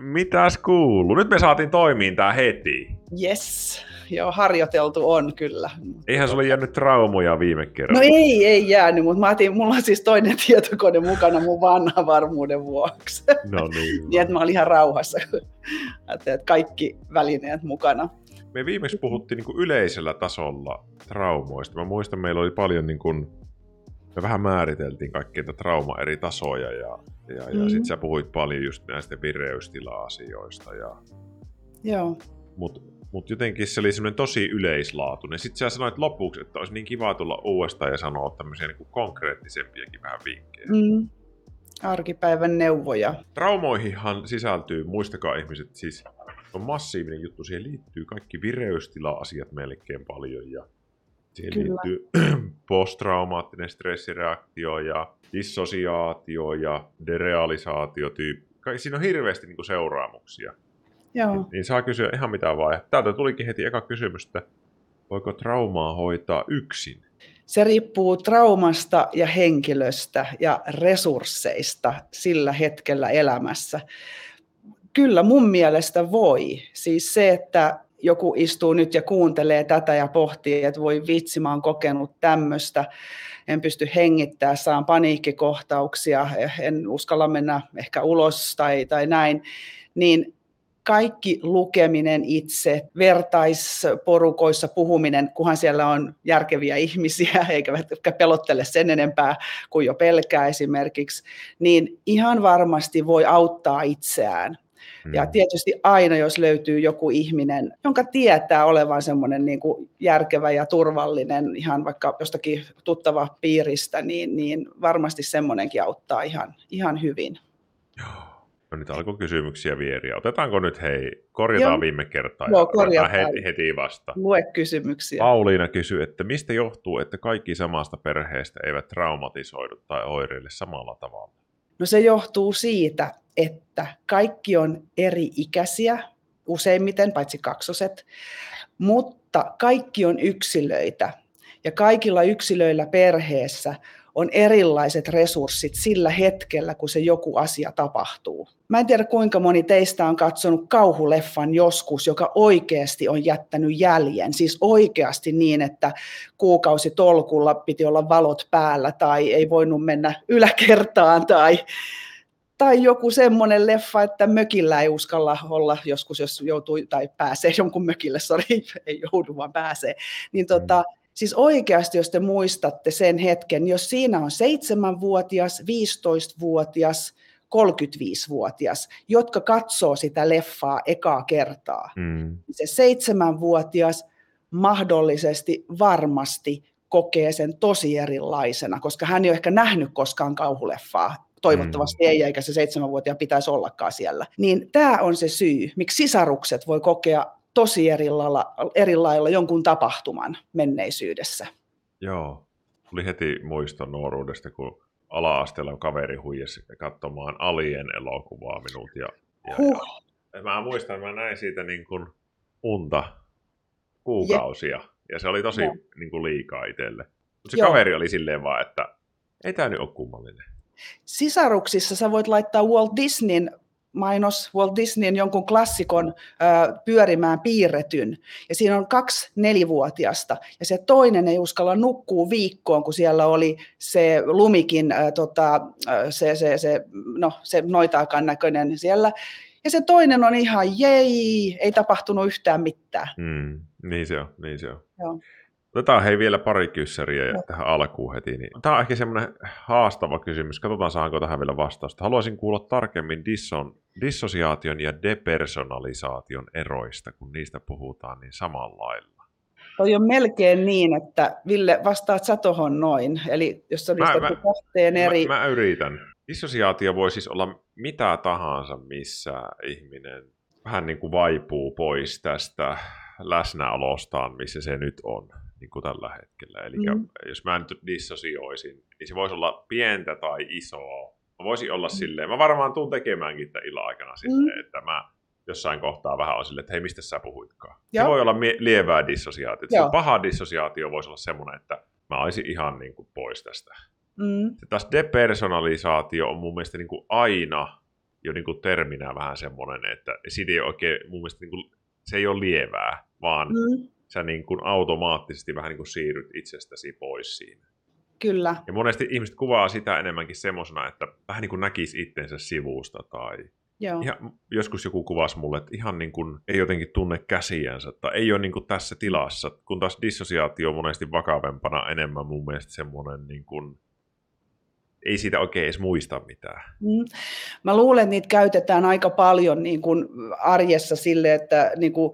Mitäs kuuluu? Nyt me saatiin toimiin tää heti. Yes, joo, harjoiteltu on kyllä. Eihän sulle jäänyt traumoja viime kerralla. No ei, ei jäänyt, mutta mä otin, mulla on siis toinen tietokone mukana mun vanha varmuuden vuoksi. No niin. niin, että mä olin ihan rauhassa, että kaikki välineet mukana. Me viimeksi puhuttiin niin kuin yleisellä tasolla traumoista. Mä muistan, meillä oli paljon niin kuin, me vähän määriteltiin kaikkia trauma eri tasoja ja, ja, ja mm. sitten sä puhuit paljon just näistä vireystila-asioista. Ja... Joo. Mutta mut jotenkin se oli semmoinen tosi yleislaatuinen. Sitten sä sanoit lopuksi, että olisi niin kiva tulla uudestaan ja sanoa tämmöisiä niin konkreettisempiakin vähän vinkkejä. Mm. Arkipäivän neuvoja. Traumoihinhan sisältyy, muistakaa ihmiset, siis on massiivinen juttu, siihen liittyy kaikki vireystila-asiat melkein paljon ja Siihen Kyllä. liittyy posttraumaattinen stressireaktio ja dissosiaatio ja derealisaatio. Siinä on hirveästi niin kuin seuraamuksia. Joo. Niin, niin saa kysyä ihan mitä vaan. Täältä tulikin heti eka kysymys, että voiko traumaa hoitaa yksin? Se riippuu traumasta ja henkilöstä ja resursseista sillä hetkellä elämässä. Kyllä mun mielestä voi. Siis se, että joku istuu nyt ja kuuntelee tätä ja pohtii, että voi vitsi, mä oon kokenut tämmöistä, en pysty hengittämään, saan paniikkikohtauksia, en uskalla mennä ehkä ulos tai, tai näin, niin kaikki lukeminen itse, vertaisporukoissa puhuminen, kunhan siellä on järkeviä ihmisiä, eikä pelottele sen enempää kuin jo pelkää esimerkiksi, niin ihan varmasti voi auttaa itseään. Ja mm. tietysti aina, jos löytyy joku ihminen, jonka tietää olevan semmoinen niin kuin järkevä ja turvallinen, ihan vaikka jostakin tuttava piiristä, niin, niin varmasti semmoinenkin auttaa ihan, ihan hyvin. Joo. No nyt alkoi kysymyksiä vieriä. Otetaanko nyt, hei, korjataan Joo. viime kertaa Joo, korjataan. heti, heti vasta. Lue kysymyksiä. Pauliina kysyy, että mistä johtuu, että kaikki samasta perheestä eivät traumatisoidu tai oireille samalla tavalla? No se johtuu siitä, että kaikki on eri-ikäisiä, useimmiten, paitsi kaksoset, mutta kaikki on yksilöitä. Ja kaikilla yksilöillä perheessä on erilaiset resurssit sillä hetkellä, kun se joku asia tapahtuu. Mä en tiedä, kuinka moni teistä on katsonut kauhuleffan joskus, joka oikeasti on jättänyt jäljen. Siis oikeasti niin, että kuukausi tolkulla piti olla valot päällä tai ei voinut mennä yläkertaan tai, tai joku semmoinen leffa, että mökillä ei uskalla olla joskus, jos joutuu tai pääsee jonkun mökille, sori, ei joudu vaan pääsee. Niin tota, mm Siis oikeasti, jos te muistatte sen hetken, jos siinä on 7-vuotias, 15-vuotias, 35-vuotias, jotka katsoo sitä leffaa ekaa kertaa. Mm. Se seitsemänvuotias mahdollisesti varmasti kokee sen tosi erilaisena, koska hän ei ole ehkä nähnyt koskaan kauhuleffaa. Toivottavasti mm. ei, eikä se seitsemänvuotiaan pitäisi ollakaan siellä. Niin tämä on se syy, miksi sisarukset voi kokea tosi eri lailla, eri lailla jonkun tapahtuman menneisyydessä. Joo, tuli heti muisto nuoruudesta, kun ala-asteella kaveri huijasi katsomaan Alien elokuvaa minut. Ja, ja, huh. ja, mä muistan, mä näin siitä niin kuin unta kuukausia. Je. Ja se oli tosi niin kuin liikaa itselle. Mutta se Joo. kaveri oli silleen vaan, että ei tämä nyt ole kummallinen. Sisaruksissa sä voit laittaa Walt Disneyn mainos Walt Disneyn jonkun klassikon ö, pyörimään piirretyn. Ja siinä on kaksi nelivuotiasta. Ja se toinen ei uskalla nukkua viikkoon, kun siellä oli se lumikin, ö, tota, se, se, se, no, se noitaakan näköinen siellä. Ja se toinen on ihan jei, ei tapahtunut yhtään mitään. Mm, niin se on, niin se on. Joo. Otetaan hei vielä pari kyssäriä no. tähän alkuun heti. Niin. Tämä on ehkä semmoinen haastava kysymys. Katsotaan saanko tähän vielä vastausta. Haluaisin kuulla tarkemmin disson, dissosiaation ja depersonalisaation eroista, kun niistä puhutaan niin samalla lailla. Toi on melkein niin, että Ville, vastaat sä tohon noin. Eli jos sä mä, kahteen eri... Mä, mä yritän. Dissosiaatio voi siis olla mitä tahansa, missä ihminen vähän niin kuin vaipuu pois tästä läsnäolostaan, missä se nyt on niin kuin tällä hetkellä. Eli mm. jos mä nyt dissosioisin, niin se voisi olla pientä tai isoa. Mä voisin olla mm. silleen, mä varmaan tuun tekemäänkin tämän illan aikana silleen, mm. että mä jossain kohtaa vähän on silleen, että hei, mistä sä puhuitkaan. Joo. Se voi olla mie- lievää dissosiaatiota. Se paha dissosiaatio voisi olla semmoinen, että mä olisin ihan niin kuin pois tästä. Mm. Se taas depersonalisaatio on mun mielestä niin kuin aina jo niin kuin terminä vähän semmoinen, että siitä ei oikein, mun mielestä niin kuin, se ei ole lievää, vaan mm. Sä niin kuin automaattisesti vähän niin kuin siirryt itsestäsi pois siinä. Kyllä. Ja monesti ihmiset kuvaa sitä enemmänkin semmoisena, että vähän niin kuin näkisi itsensä sivusta tai Joo. Ihan, joskus joku kuvasi mulle, että ihan niin kuin ei jotenkin tunne käsiänsä tai ei ole niin kuin tässä tilassa, kun taas dissosiaatio on monesti vakavempana enemmän mun mielestä semmoinen niin kuin ei siitä oikein edes muista mitään. Mm. Mä luulen, että niitä käytetään aika paljon niin kuin arjessa sille, että niin kuin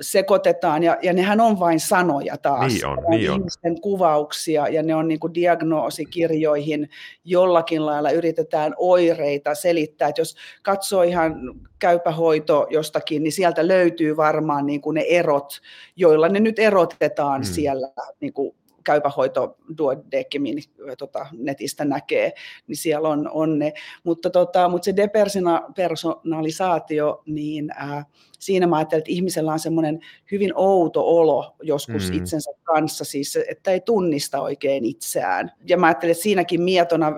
sekoitetaan, ja, ja nehän on vain sanoja taas. Niin on, niin ihmisten on. kuvauksia, ja ne on niin kuin diagnoosikirjoihin jollakin lailla yritetään oireita selittää. Että jos katsoo ihan käypähoito jostakin, niin sieltä löytyy varmaan niin kuin ne erot, joilla ne nyt erotetaan mm. siellä niin kuin käypä hoito duodecimin tota, netistä näkee, niin siellä on, on ne. Mutta, tota, mutta se depersonalisaatio, niin ää, siinä mä ajattelin, että ihmisellä on semmoinen hyvin outo olo joskus mm. itsensä kanssa, siis että ei tunnista oikein itseään. Ja mä ajattelin, että siinäkin mietona,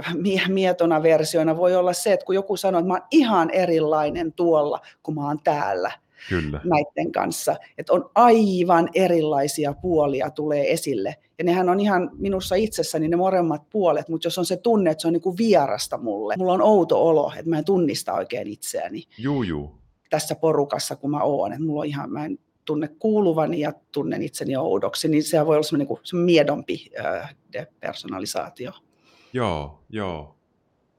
mietona versiona voi olla se, että kun joku sanoo, että mä oon ihan erilainen tuolla, kun mä oon täällä, Kyllä. näiden kanssa. Että on aivan erilaisia puolia tulee esille. Ja nehän on ihan minussa itsessäni ne molemmat puolet, mutta jos on se tunne, että se on niin kuin vierasta mulle, mulla on outo olo, että mä en tunnista oikein itseäni. Juu, juu. Tässä porukassa, kun mä oon. Että mulla on ihan, mä en tunne kuuluvani ja tunnen itseni oudoksi, niin se voi olla semmoinen niin kuin, miedompi äh, depersonalisaatio. Joo, joo.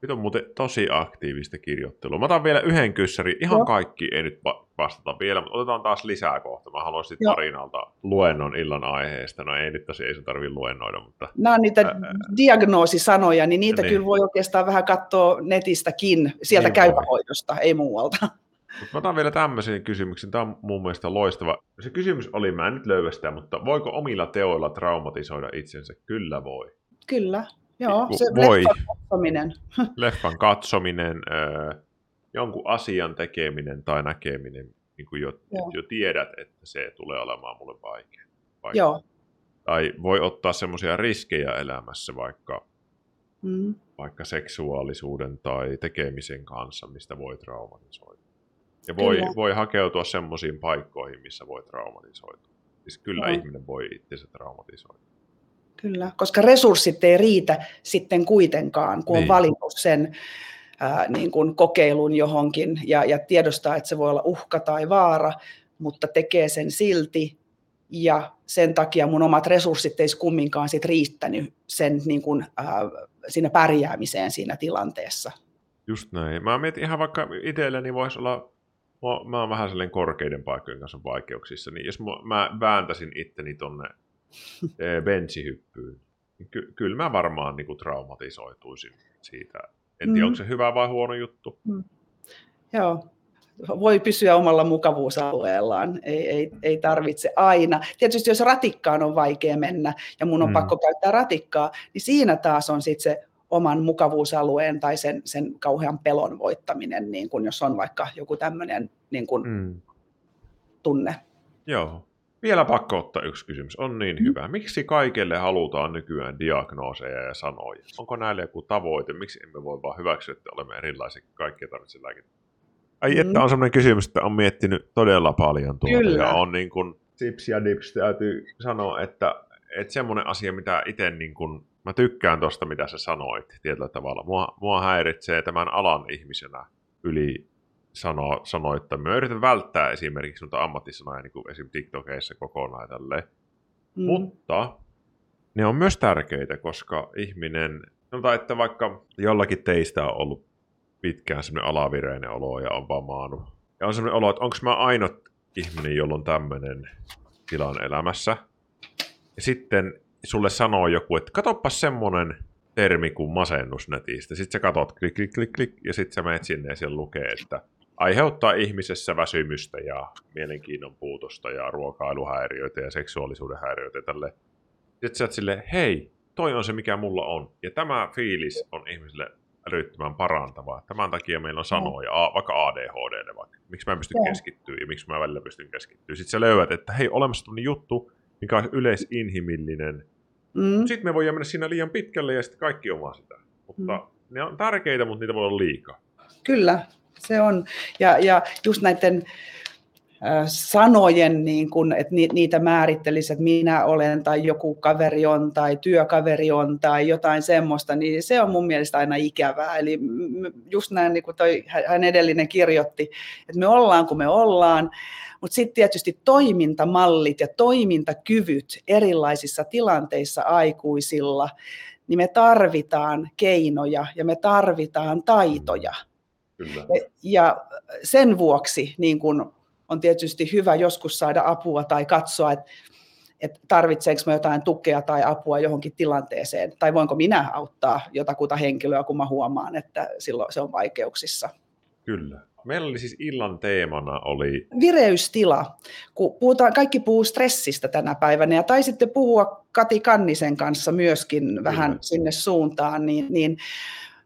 Nyt on muuten tosi aktiivista kirjoittelua. Mä otan vielä yhden kyssärin. Ihan Joo. kaikki ei nyt vastata vielä, mutta otetaan taas lisää kohta. Mä haluaisin Joo. Tarinalta luennon illan aiheesta. No ei nyt tosi, ei se tarvitse luennoida, mutta... Nämä on niitä ää, diagnoosisanoja, niin niitä niin. kyllä voi oikeastaan vähän katsoa netistäkin, sieltä niin käypähoidosta, ei muualta. Mutta mä otan vielä tämmöisen kysymyksen. Tämä on mun mielestä loistava. Se kysymys oli, mä en nyt löyä sitä, mutta voiko omilla teoilla traumatisoida itsensä? Kyllä voi. Kyllä. Joo, se voi. leffan katsominen. Leffan katsominen, jonkun asian tekeminen tai näkeminen, niin kuin jo, jo tiedät, että se tulee olemaan mulle vaikea. vaikea. Joo. Tai voi ottaa semmoisia riskejä elämässä, vaikka, mm. vaikka seksuaalisuuden tai tekemisen kanssa, mistä voi traumatisoida. Ja voi, voi hakeutua semmoisiin paikkoihin, missä voi traumatisoida. Siis kyllä Joo. ihminen voi itse traumatisoida. Kyllä, koska resurssit ei riitä sitten kuitenkaan, kun niin. on valinnut sen ää, niin kuin kokeilun johonkin ja, ja tiedostaa, että se voi olla uhka tai vaara, mutta tekee sen silti ja sen takia mun omat resurssit ei kumminkaan sit riittänyt sen niin kuin, ää, siinä pärjäämiseen siinä tilanteessa. Just näin. Mä mietin ihan vaikka itselleni voisi olla, mä oon vähän sellainen korkeiden paikkojen kanssa vaikeuksissa, niin jos mä vääntäisin itteni tonne bensihyppyyn. Ky- kyllä mä varmaan niin kuin traumatisoituisin siitä. En tiedä, mm. onko se hyvä vai huono juttu. Mm. Joo, voi pysyä omalla mukavuusalueellaan, ei, ei, ei tarvitse aina. Tietysti jos ratikkaan on vaikea mennä ja mun on mm. pakko käyttää ratikkaa, niin siinä taas on sitten se oman mukavuusalueen tai sen, sen kauhean pelon voittaminen, niin kun jos on vaikka joku tämmöinen niin kun mm. tunne. Joo. Vielä pakko ottaa yksi kysymys. On niin mm. hyvä. Miksi kaikille halutaan nykyään diagnooseja ja sanoja? Onko näille joku tavoite? Miksi emme voi vaan hyväksyä, että olemme erilaisia, kaikkia tarvitse lääkettä? Ai että mm. on sellainen kysymys, että on miettinyt todella paljon tuota. Kyllä. Ja on niin kuin, sips ja dips täytyy sanoa, että, että semmoinen asia, mitä itse niin kuin, mä tykkään tuosta, mitä sä sanoit tietyllä tavalla. Mua, mua häiritsee tämän alan ihmisenä yli sano, sanoi, että mä yritän välttää esimerkiksi noita ammattisanoja niin kuin esim. TikTokeissa kokonaan tälle. Mm. Mutta ne on myös tärkeitä, koska ihminen, sanotaan, että vaikka jollakin teistä on ollut pitkään semmoinen alavireinen olo ja on vamaanut. Ja on semmoinen olo, että onko mä ainut ihminen, jolla on tämmöinen tilan elämässä. Ja sitten sulle sanoo joku, että katoppas semmoinen termi kuin masennus netistä. Sitten sä katot klik, klik, klik, klik, ja sitten sä menet sinne ja siellä lukee, että aiheuttaa ihmisessä väsymystä ja mielenkiinnon puutosta ja ruokailuhäiriöitä ja seksuaalisuuden häiriöitä ja tälle. Sitten sä sille, hei, toi on se mikä mulla on. Ja tämä fiilis on ihmisille älyttömän parantava. Tämän takia meillä on sanoja, mm. vaikka ADHD, vaikka. miksi mä en pysty keskittyä ja miksi mä välillä pystyn keskittyä. Sitten sä löydät, että hei, olemassa tämmöinen juttu, mikä on yleisinhimillinen. Mm. Sitten me voidaan mennä siinä liian pitkälle ja sitten kaikki on vaan sitä. Mutta mm. ne on tärkeitä, mutta niitä voi olla liikaa. Kyllä, se on. Ja, ja just näiden sanojen, niin kun, että niitä määrittelisi, että minä olen tai joku kaveri on tai työkaveri on tai jotain semmoista, niin se on mun mielestä aina ikävää. Eli just näin, niin kuin toi, hän edellinen kirjoitti, että me ollaan kun me ollaan, mutta sitten tietysti toimintamallit ja toimintakyvyt erilaisissa tilanteissa aikuisilla, niin me tarvitaan keinoja ja me tarvitaan taitoja. Kyllä. Ja sen vuoksi niin kun on tietysti hyvä joskus saada apua tai katsoa, että että tarvitseeko mä jotain tukea tai apua johonkin tilanteeseen, tai voinko minä auttaa jotakuta henkilöä, kun mä huomaan, että silloin se on vaikeuksissa. Kyllä. Meillä oli siis illan teemana oli... Vireystila. Kun puhutaan, kaikki puhuu stressistä tänä päivänä, ja taisitte puhua Kati Kannisen kanssa myöskin Kyllä. vähän sinne suuntaan, niin, niin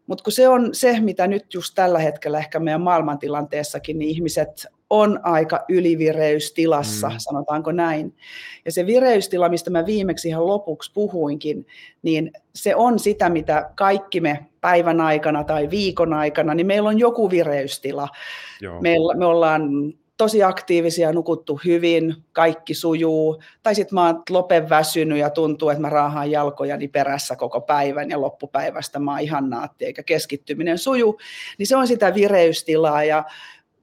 mutta kun se on se, mitä nyt just tällä hetkellä ehkä meidän maailmantilanteessakin, niin ihmiset on aika ylivireystilassa, mm. sanotaanko näin. Ja se vireystila, mistä mä viimeksi ihan lopuksi puhuinkin, niin se on sitä, mitä kaikki me päivän aikana tai viikon aikana, niin meillä on joku vireystila. Joo. Meillä, me ollaan tosi aktiivisia, nukuttu hyvin, kaikki sujuu. Tai sitten mä oon lopen väsynyt ja tuntuu, että mä raahaan jalkojani perässä koko päivän ja loppupäivästä mä oon ihan naatti eikä keskittyminen suju. Niin se on sitä vireystilaa ja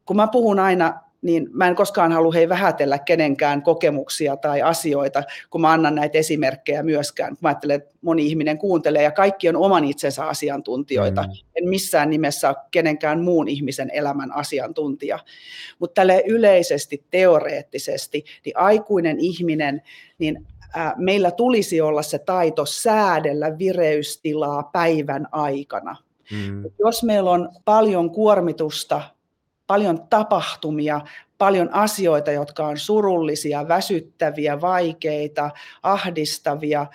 kun mä puhun aina niin mä en koskaan halua hei vähätellä kenenkään kokemuksia tai asioita, kun mä annan näitä esimerkkejä myöskään. Mä ajattelen, että moni ihminen kuuntelee ja kaikki on oman itsensä asiantuntijoita. Mm. En missään nimessä ole kenenkään muun ihmisen elämän asiantuntija. Mutta tälle yleisesti, teoreettisesti, niin aikuinen ihminen, niin meillä tulisi olla se taito säädellä vireystilaa päivän aikana. Mm. Jos meillä on paljon kuormitusta paljon tapahtumia, paljon asioita, jotka on surullisia, väsyttäviä, vaikeita, ahdistavia,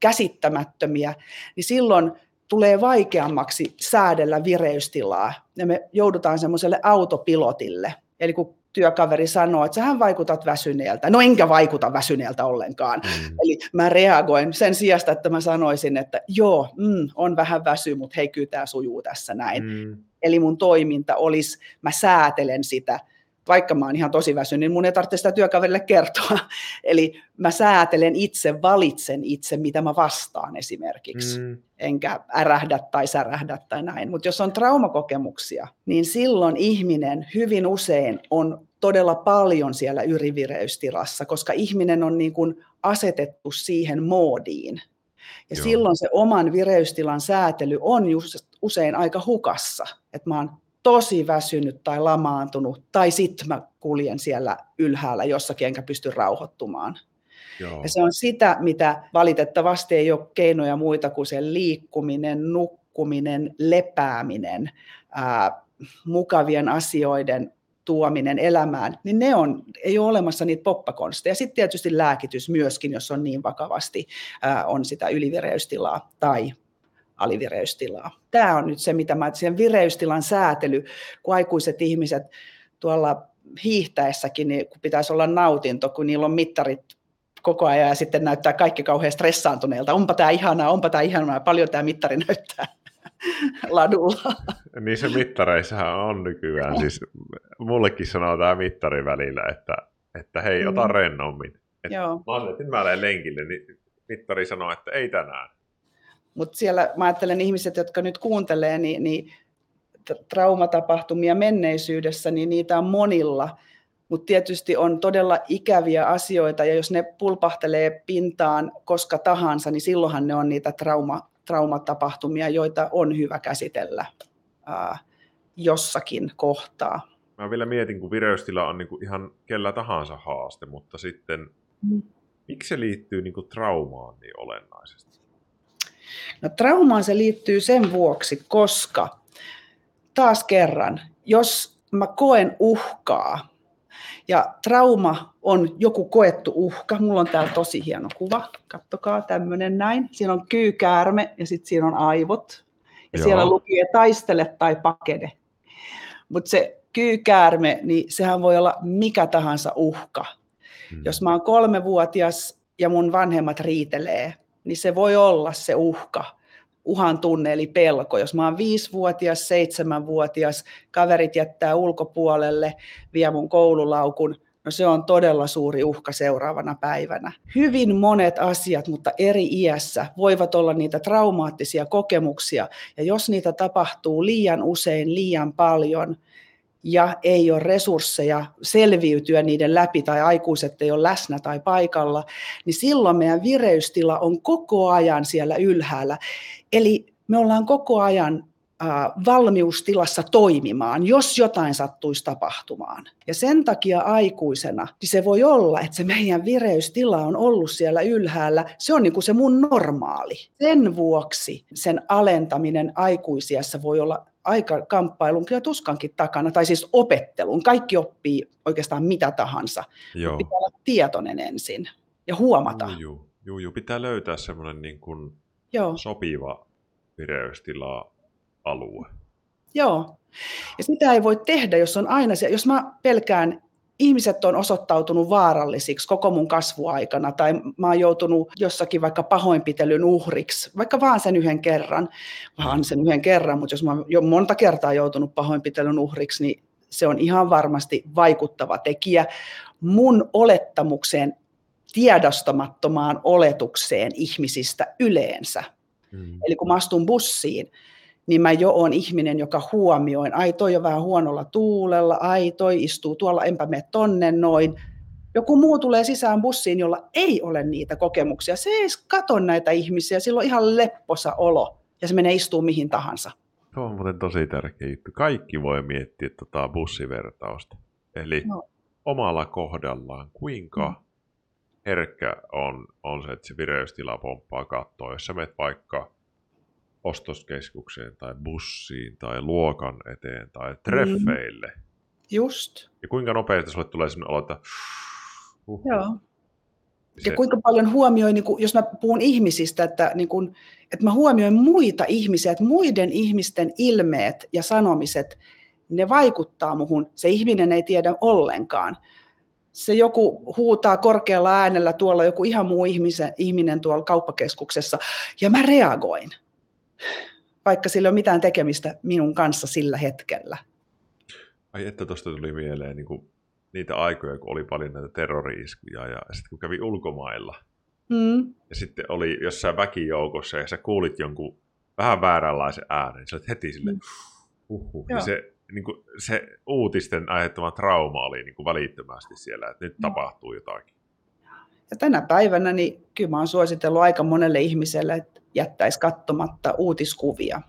käsittämättömiä, niin silloin tulee vaikeammaksi säädellä vireystilaa. Ja me joudutaan semmoiselle autopilotille. Eli kun työkaveri sanoo, että sähän vaikutat väsyneeltä. No enkä vaikuta väsyneeltä ollenkaan. Mm. Eli mä reagoin sen sijasta, että mä sanoisin, että joo, mm, on vähän väsy, mutta hei, kyllä tämä sujuu tässä näin. Mm. Eli mun toiminta olisi, mä säätelen sitä, vaikka mä oon ihan tosi väsynyt, niin mun ei tarvitse sitä työkaverille kertoa. Eli mä säätelen itse, valitsen itse, mitä mä vastaan esimerkiksi. Mm. Enkä ärähdä tai särähdä tai näin. Mutta jos on traumakokemuksia, niin silloin ihminen hyvin usein on todella paljon siellä yrivireystilassa, koska ihminen on niin kuin asetettu siihen moodiin. Ja Joo. silloin se oman vireystilan säätely on just usein aika hukassa. Että mä oon tosi väsynyt tai lamaantunut, tai sitten mä kuljen siellä ylhäällä jossakin enkä pysty rauhoittumaan. Joo. Ja se on sitä, mitä valitettavasti ei ole keinoja muita kuin se liikkuminen, nukkuminen, lepääminen, ää, mukavien asioiden tuominen elämään, niin ne on, ei ole olemassa niitä poppakonsteja. Sitten tietysti lääkitys myöskin, jos on niin vakavasti, ää, on sitä ylivireystilaa tai alivireystilaa. Tämä on nyt se, mitä mä sen vireystilan säätely, kun aikuiset ihmiset tuolla hiihtäessäkin, niin kun pitäisi olla nautinto, kun niillä on mittarit koko ajan ja sitten näyttää kaikki kauhean stressaantuneelta. Onpa tämä ihanaa, onpa tämä ihanaa, paljon tämä mittari näyttää ladulla. Niin se mittareissahan on nykyään. Siis mullekin sanoo tämä mittari välillä, että, että hei, ota mm. rennommin. Et Joo. Mä asetin mä lenkille, niin mittari sanoo, että ei tänään. Mutta siellä mä ajattelen ihmiset, jotka nyt kuuntelee, niin, niin traumatapahtumia menneisyydessä, niin niitä on monilla. Mutta tietysti on todella ikäviä asioita, ja jos ne pulpahtelee pintaan koska tahansa, niin silloinhan ne on niitä trauma, traumatapahtumia, joita on hyvä käsitellä ää, jossakin kohtaa. Mä vielä mietin, kun vireystila on niinku ihan kellä tahansa haaste, mutta sitten mm. miksi se liittyy niinku traumaan niin olennaisesti? No traumaan se liittyy sen vuoksi, koska taas kerran, jos mä koen uhkaa, ja trauma on joku koettu uhka. Mulla on täällä tosi hieno kuva. Kattokaa tämmöinen näin. Siinä on kyykäärme ja sitten siinä on aivot. Ja Joo. siellä lukee taistele tai pakene. Mutta se kyykäärme, niin sehän voi olla mikä tahansa uhka. Hmm. Jos mä oon kolmevuotias ja mun vanhemmat riitelee, niin se voi olla se uhka uhan tunne eli pelko. Jos mä oon viisivuotias, seitsemänvuotias, kaverit jättää ulkopuolelle, vie mun koululaukun, no se on todella suuri uhka seuraavana päivänä. Hyvin monet asiat, mutta eri iässä, voivat olla niitä traumaattisia kokemuksia, ja jos niitä tapahtuu liian usein, liian paljon, ja ei ole resursseja selviytyä niiden läpi tai aikuiset ei ole läsnä tai paikalla, niin silloin meidän vireystila on koko ajan siellä ylhäällä. Eli me ollaan koko ajan valmiustilassa toimimaan, jos jotain sattuisi tapahtumaan. Ja sen takia aikuisena, niin se voi olla, että se meidän vireystila on ollut siellä ylhäällä. Se on niin kuin se mun normaali. Sen vuoksi sen alentaminen aikuisiassa voi olla aika kamppailun ja tuskankin takana, tai siis opettelun. Kaikki oppii oikeastaan mitä tahansa. Joo. Pitää olla tietoinen ensin ja huomata. Joo, joo, joo. pitää löytää semmoinen niin kuin joo. sopiva vireystila alue. Joo. Ja sitä ei voi tehdä, jos on aina se, jos mä pelkään ihmiset on osoittautunut vaarallisiksi koko mun kasvuaikana tai mä oon joutunut jossakin vaikka pahoinpitelyn uhriksi, vaikka vaan sen yhden kerran, vaan sen yhden kerran, mutta jos mä oon jo monta kertaa joutunut pahoinpitelyn uhriksi, niin se on ihan varmasti vaikuttava tekijä mun olettamukseen, tiedostamattomaan oletukseen ihmisistä yleensä. Mm. Eli kun mä astun bussiin, niin mä jo on ihminen, joka huomioin, ai toi on vähän huonolla tuulella, ai toi istuu tuolla, enpä mene tonne noin. Joku muu tulee sisään bussiin, jolla ei ole niitä kokemuksia. Se ei katso näitä ihmisiä, sillä on ihan lepposa olo ja se menee istuu mihin tahansa. Se on muuten tosi tärkeä juttu. Kaikki voi miettiä tota bussivertausta. Eli no. omalla kohdallaan, kuinka mm. herkkä on, on se, että se vireystila pomppaa kattoa. Jos sä menet vaikka ostoskeskukseen tai bussiin tai luokan eteen tai treffeille. Mm. Just. Ja kuinka nopeasti sulle tulee sellainen olo, että... Uh, Joo. Se... Ja kuinka paljon huomioin, niin kun, jos mä puhun ihmisistä, että, niin kun, että mä huomioin muita ihmisiä, että muiden ihmisten ilmeet ja sanomiset, ne vaikuttaa muhun. Se ihminen ei tiedä ollenkaan. Se joku huutaa korkealla äänellä tuolla, joku ihan muu ihmisen, ihminen tuolla kauppakeskuksessa, ja mä reagoin vaikka sillä ei ole mitään tekemistä minun kanssa sillä hetkellä. Ai että tuosta tuli mieleen niin kuin niitä aikoja, kun oli paljon näitä terroriiskuja ja sitten kun kävi ulkomailla. Mm. Ja sitten oli jossain väkijoukossa ja sä kuulit jonkun vähän vääränlaisen äänen. Niin sä olet heti silleen, mm. uhuh. Ja se, niin kuin, se uutisten aiheuttama trauma oli niin kuin välittömästi siellä, että nyt mm. tapahtuu jotakin. Ja tänä päivänä niin kyllä mä oon suositellut aika monelle ihmiselle, että jättäisi katsomatta uutiskuvia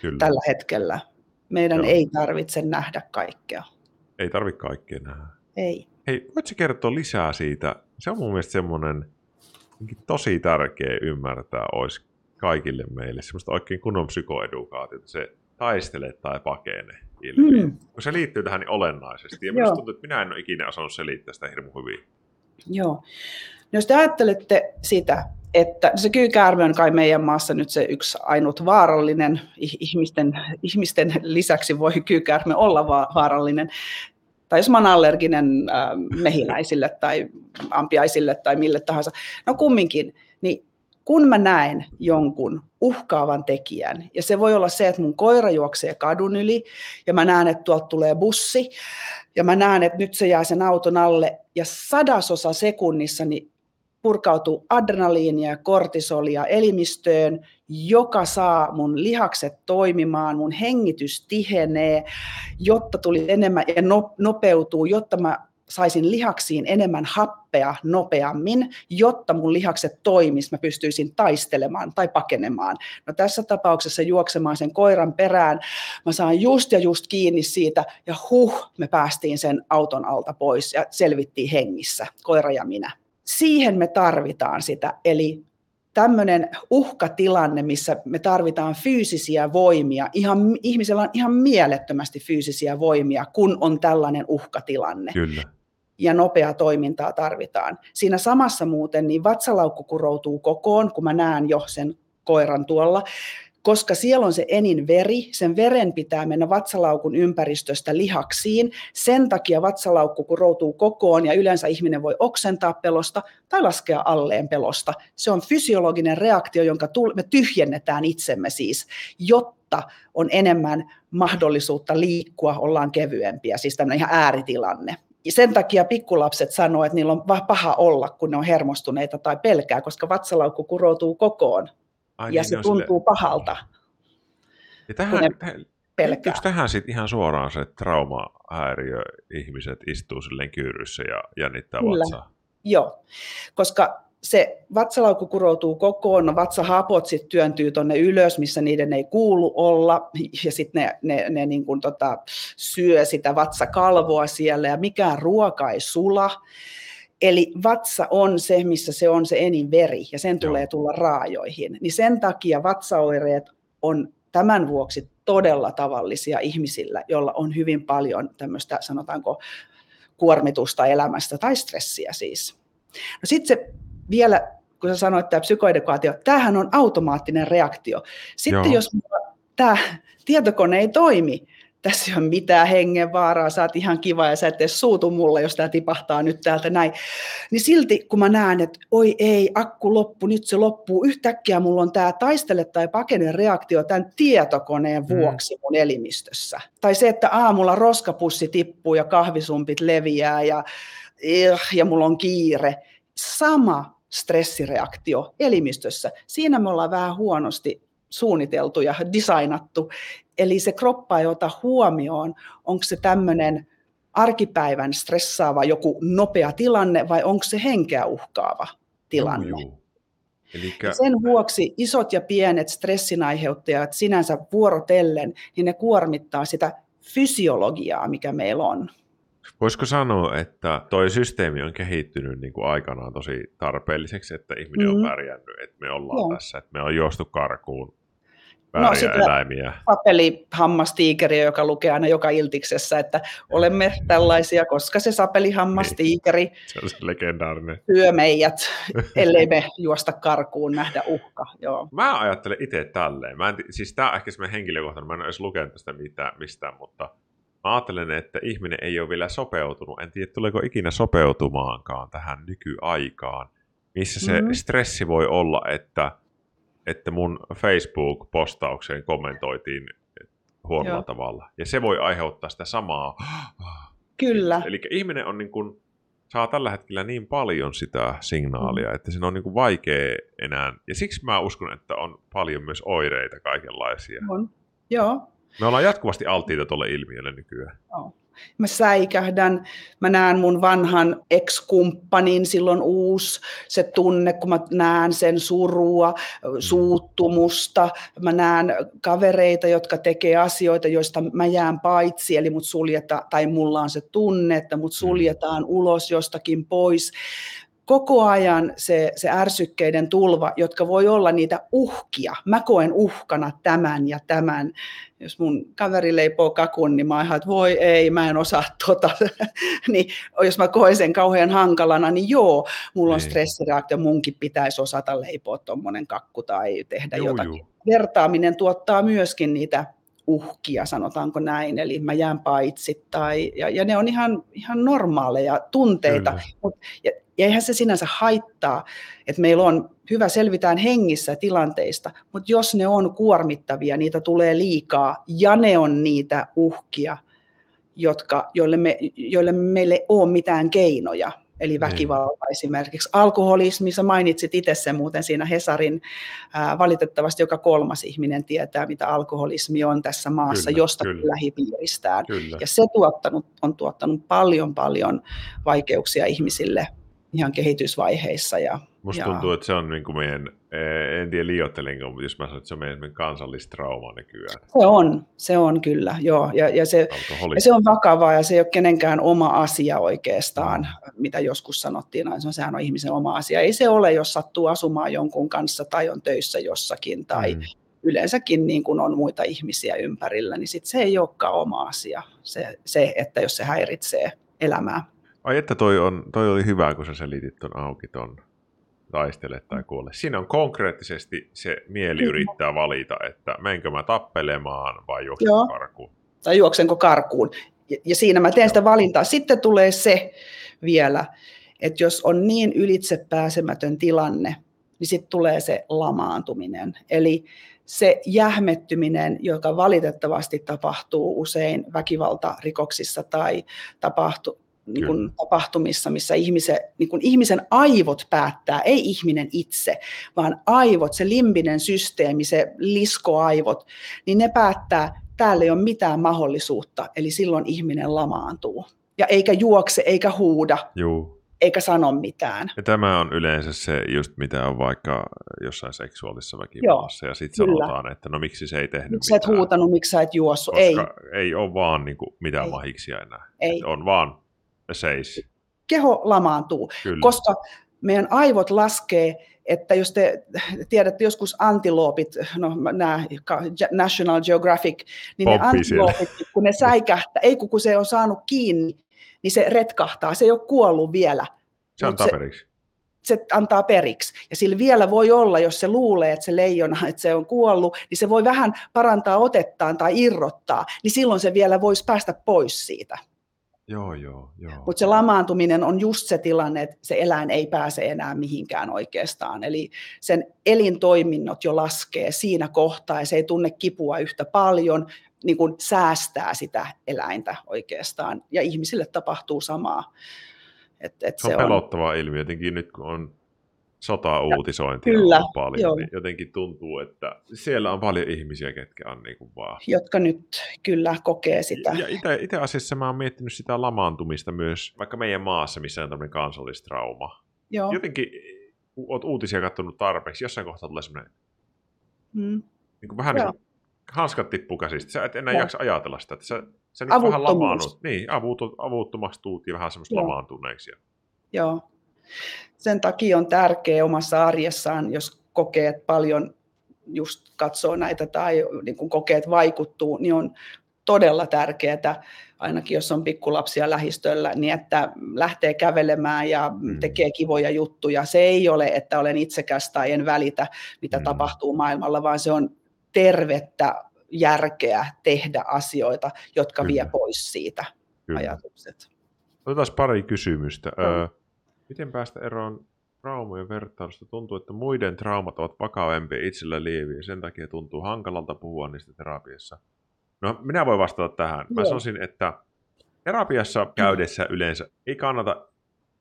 Kyllä. tällä hetkellä. Meidän Joo. ei tarvitse nähdä kaikkea. Ei tarvitse kaikkea nähdä. Ei. Hei, voitko kertoa lisää siitä? Se on mun mielestä semmoinen tosi tärkeä ymmärtää olisi kaikille meille semmoista oikein kunnon psykoedukaatiota. Se taistele tai pakene ilmiö. Mm. Kun se liittyy tähän niin olennaisesti. Ja minusta tuntuu, että minä en ole ikinä osannut selittää sitä hirmu hyvin. Joo. Jos te ajattelette sitä, että se kyykäärme on kai meidän maassa nyt se yksi ainut vaarallinen, ihmisten, ihmisten lisäksi voi kyykäärme olla vaarallinen, tai jos mä olen allerginen äh, mehiläisille tai ampiaisille tai mille tahansa, no kumminkin, niin kun mä näen jonkun uhkaavan tekijän, ja se voi olla se, että mun koira juoksee kadun yli, ja mä näen, että tuolta tulee bussi, ja mä näen, että nyt se jää sen auton alle, ja sadasosa sekunnissa niin purkautuu adrenaliinia ja kortisolia elimistöön, joka saa mun lihakset toimimaan, mun hengitys tihenee, jotta tuli enemmän ja nopeutuu, jotta mä saisin lihaksiin enemmän happea nopeammin, jotta mun lihakset toimis, mä pystyisin taistelemaan tai pakenemaan. No tässä tapauksessa juoksemaan sen koiran perään, mä saan just ja just kiinni siitä ja huh, me päästiin sen auton alta pois ja selvittiin hengissä, koira ja minä siihen me tarvitaan sitä. Eli tämmöinen uhkatilanne, missä me tarvitaan fyysisiä voimia, ihan, ihmisellä on ihan mielettömästi fyysisiä voimia, kun on tällainen uhkatilanne. Kyllä. Ja nopeaa toimintaa tarvitaan. Siinä samassa muuten niin vatsalaukku kuroutuu kokoon, kun mä näen jo sen koiran tuolla koska siellä on se enin veri, sen veren pitää mennä vatsalaukun ympäristöstä lihaksiin. Sen takia vatsalaukku kuroutuu kokoon ja yleensä ihminen voi oksentaa pelosta tai laskea alleen pelosta. Se on fysiologinen reaktio, jonka me tyhjennetään itsemme siis, jotta on enemmän mahdollisuutta liikkua, ollaan kevyempiä, siis tämmöinen ihan ääritilanne. Sen takia pikkulapset sanoo, että niillä on paha olla, kun ne on hermostuneita tai pelkää, koska vatsalaukku kuroutuu kokoon Ai, ja niin, se tuntuu sille... pahalta. Ja tähän, pelkää. tähän sitten ihan suoraan se traumahäiriö, ihmiset istuu silleen kyyryssä ja jännittää Kyllä. vatsaa? Joo, koska se vatsalaukku kuroutuu kokoon, no vatsahapot sitten työntyy tuonne ylös, missä niiden ei kuulu olla, ja sitten ne, ne, ne niin kuin tota, syö sitä vatsakalvoa siellä, ja mikään ruoka ei sula. Eli vatsa on se, missä se on se enin veri, ja sen tulee tulla raajoihin. Niin sen takia vatsaoireet on tämän vuoksi todella tavallisia ihmisillä, joilla on hyvin paljon tämmöistä, sanotaanko, kuormitusta elämästä tai stressiä siis. No sitten se vielä, kun sä sanoit, että tämä psykoedukaatio, tämähän on automaattinen reaktio. Sitten Joo. jos tämä tietokone ei toimi, tässä ei ole mitään hengenvaaraa, sä oot ihan kiva ja sä et edes suutu mulle, jos tämä tipahtaa nyt täältä näin. Niin silti kun mä näen, että oi ei, akku loppu, nyt se loppuu, yhtäkkiä mulla on tämä taistele tai pakene reaktio tämän tietokoneen mm. vuoksi mun elimistössä. Tai se, että aamulla roskapussi tippuu ja kahvisumpit leviää ja, ja mulla on kiire. Sama stressireaktio elimistössä. Siinä me ollaan vähän huonosti suunniteltu ja designattu. Eli se kroppa ei ota huomioon, onko se tämmöinen arkipäivän stressaava joku nopea tilanne vai onko se henkeä uhkaava tilanne. No, Elikkä... Sen vuoksi isot ja pienet stressin aiheuttajat sinänsä vuorotellen, niin ne kuormittaa sitä fysiologiaa, mikä meillä on. Voisiko sanoa, että toi systeemi on kehittynyt niin kuin aikanaan tosi tarpeelliseksi, että ihminen mm. on pärjännyt, että me ollaan Joo. tässä, että me on juostu karkuun no, sitten eläimiä. Joka lukee aina joka iltiksessä, että olemme tällaisia, koska se sapelihammastiikeri niin. se on se legendaarinen. syö meidät, ellei me juosta karkuun, nähdä uhka. Joo. Mä ajattelen itse tälleen. Mä en, siis tämä on ehkä semmoinen henkilökohtainen, mä en ole edes lukenut tästä mitään, mistään, mutta mä ajattelen, että ihminen ei ole vielä sopeutunut. En tiedä, tuleeko ikinä sopeutumaankaan tähän nykyaikaan, missä se mm-hmm. stressi voi olla, että että mun Facebook-postaukseen kommentoitiin huonolla Joo. tavalla. Ja se voi aiheuttaa sitä samaa. Kyllä. Eli ihminen on niin kuin, saa tällä hetkellä niin paljon sitä signaalia, mm. että se on niin kuin vaikea enää. Ja siksi mä uskon, että on paljon myös oireita kaikenlaisia. On. Joo. Me ollaan jatkuvasti alttiita tuolle ilmiölle nykyään. Joo mä säikähdän, mä näen mun vanhan ex-kumppanin, silloin uusi se tunne, kun mä näen sen surua, suuttumusta, mä näen kavereita, jotka tekee asioita, joista mä jään paitsi, eli mut suljetaan, tai mulla on se tunne, että mut mm. suljetaan ulos jostakin pois koko ajan se, se ärsykkeiden tulva, jotka voi olla niitä uhkia. Mä koen uhkana tämän ja tämän. Jos mun kaveri leipoo kakun, niin mä että voi ei, mä en osaa tota. niin, jos mä koen sen kauhean hankalana, niin joo, mulla on niin. stressireaktio, munkin pitäisi osata leipoa tuommoinen kakku tai tehdä joo, jotakin. Joo. Vertaaminen tuottaa myöskin niitä uhkia, sanotaanko näin, eli mä jään paitsi, tai, ja, ja ne on ihan, ihan normaaleja tunteita, Mut, ja, ja eihän se sinänsä haittaa, että meillä on hyvä selvitään hengissä tilanteista, mutta jos ne on kuormittavia, niitä tulee liikaa, ja ne on niitä uhkia, jotka, joille, me, joille meille ei ole mitään keinoja, eli niin. väkivalta niin. esimerkiksi. Alkoholismi, sä mainitsit itse sen muuten siinä Hesarin, ää, valitettavasti joka kolmas ihminen tietää, mitä alkoholismi on tässä maassa kyllä, jostakin kyllä. lähipiiristään. Kyllä. Ja se tuottanut, on tuottanut paljon paljon vaikeuksia ihmisille ihan kehitysvaiheissa. Ja, Musta ja... tuntuu, että se on niin kuin meidän, eh, en tiedä liioittelenko, mutta jos mä sanon, että se on meidän, kansallistrauma nykyään. Se on, se on kyllä, joo. Ja, ja, se, ja se on vakavaa ja se ei ole kenenkään oma asia oikeastaan, mm. mitä joskus sanottiin, no, sehän on ihmisen oma asia. Ei se ole, jos sattuu asumaan jonkun kanssa tai on töissä jossakin tai mm. yleensäkin niin kuin on muita ihmisiä ympärillä, niin sit se ei olekaan oma asia, se, se että jos se häiritsee elämää. Ai että toi, on, toi oli hyvä, kun sä selitit ton auki ton. taistele tai kuole. Siinä on konkreettisesti se mieli Kyllä. yrittää valita, että menkö mä tappelemaan vai Joo. juoksenko karkuun. tai juoksenko karkuun. Ja, ja siinä mä teen sitä valintaa. Sitten tulee se vielä, että jos on niin ylitse pääsemätön tilanne, niin sitten tulee se lamaantuminen. Eli se jähmettyminen, joka valitettavasti tapahtuu usein väkivaltarikoksissa tai tapahtu, niin kuin tapahtumissa, missä ihmisen, niin kuin ihmisen aivot päättää, ei ihminen itse, vaan aivot, se limbinen systeemi, se liskoaivot, niin ne päättää, täällä ei ole mitään mahdollisuutta, eli silloin ihminen lamaantuu. Ja eikä juokse, eikä huuda, Juu. eikä sano mitään. Ja tämä on yleensä se just mitä on vaikka jossain seksuaalisessa väkivallassa. Ja sitten sanotaan, että no miksi se ei tehnyt Miksi sä et mitään. huutanut, miksi sä et juossut? Koska Ei, ei. ei ole vaan niin kuin, mitään Ei. mahiksia enää. ei. On vaan seis. Keho lamaantuu, Kyllä. koska meidän aivot laskee, että jos te tiedätte joskus antiloopit, no nämä National Geographic, niin ne Pomppii siellä. antiloopit, kun ne säikähtää, ei kun se on saanut kiinni, niin se retkahtaa, se ei ole kuollut vielä. se mut se- se antaa periksi. Ja sillä vielä voi olla, jos se luulee, että se leijona, että se on kuollut, niin se voi vähän parantaa otettaan tai irrottaa, niin silloin se vielä voisi päästä pois siitä. Joo, joo, joo. Mutta se lamaantuminen on just se tilanne, että se eläin ei pääse enää mihinkään oikeastaan. Eli sen elintoiminnot jo laskee siinä kohtaa ja se ei tunne kipua yhtä paljon, niin kuin säästää sitä eläintä oikeastaan. Ja ihmisille tapahtuu samaa. Et, et Se on pelottava ilmiö, jotenkin nyt kun on sota-uutisointia Kyllä, ollut paljon, joo. niin jotenkin tuntuu, että siellä on paljon ihmisiä, ketkä on niin kuin vaan... jotka nyt kyllä kokee sitä. Ja itse, itse asiassa mä oon miettinyt sitä lamaantumista myös, vaikka meidän maassa, missä on tämmöinen kansallistrauma. Joo. Jotenkin, kun oot uutisia katsonut tarpeeksi, jossain kohtaa tulee semmoinen, Mm. niin kuin vähän Joo. niin kuin hanskat tippuu käsistä. Sä et enää Joo. jaksa ajatella sitä, että sä, sä nyt vähän lamaannut. Niin, avut, avuttomaksi tuut ja vähän semmoista Joo. lamaantuneeksi. Joo. Sen takia on tärkeää omassa arjessaan, jos kokee, että paljon just katsoo näitä tai niin kun kokee, että vaikuttuu, niin on todella tärkeää, ainakin jos on pikkulapsia lähistöllä, niin että lähtee kävelemään ja Mm. tekee kivoja juttuja. Se ei ole, että olen itsekäs tai en välitä, mitä Mm. tapahtuu maailmalla, vaan se on tervettä järkeä tehdä asioita, jotka Kyllä. vie pois siitä Kyllä. ajatukset. Otetaan pari kysymystä. Joo. Miten päästä eroon traumojen vertailusta? Tuntuu, että muiden traumat ovat vakavempia itsellä lieviä. Sen takia tuntuu hankalalta puhua niistä terapiassa. No, minä voin vastata tähän. Mä Joo. sanoisin, että terapiassa käydessä yleensä ei kannata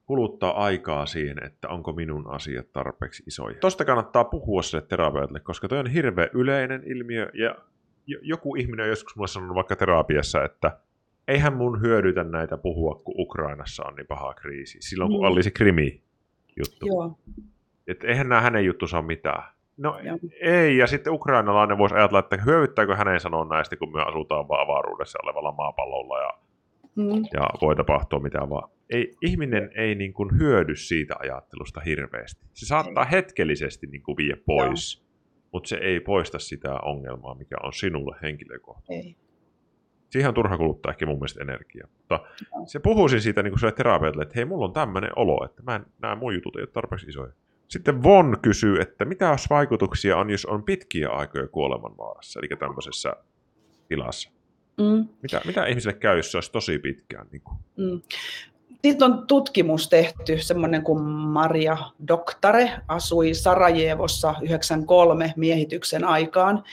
kuluttaa aikaa siihen, että onko minun asiat tarpeeksi isoja. Tosta kannattaa puhua sille terapeutille, koska toi on hirveän yleinen ilmiö ja jo- joku ihminen on joskus mulle sanonut vaikka terapiassa, että eihän mun hyödytä näitä puhua, kun Ukrainassa on niin paha kriisi. Silloin kun Mm. oli se krimi juttu. Joo, Että eihän nämä hänen juttusa mitään. No Joo. ei, ja sitten ukrainalainen voisi ajatella, että hyödyttääkö hänen sanoa näistä, kun me asutaan vaan avaruudessa olevalla maapallolla ja, mm, ja voi tapahtua mitä vaan. Ei, ihminen ei niin kuin hyödy siitä ajattelusta hirveästi. Se saattaa hetkellisesti niin kuin vie pois, mutta se ei poista sitä ongelmaa, mikä on sinulle henkilökohtaisesti. ei. Siihen on turha kuluttaa ehkä mun mielestä energiaa. Mutta se puhuisin siitä niin kuin terapeutille, että hei, mulla on tämmöinen olo, että mä en, nämä mun jutut ei ole tarpeeksi isoja. Sitten Von kysyy, että mitä jos vaikutuksia on, jos on pitkiä aikoja kuolemanvaarassa, eli tämmöisessä tilassa. Mm, Mitä, mitä ihmiselle käy, jos se olisi tosi pitkään? Niin kuin? mm. Siitä on tutkimus tehty, semmoinen kuin Maria Doktare asui Sarajevossa 93 miehityksen aikaan.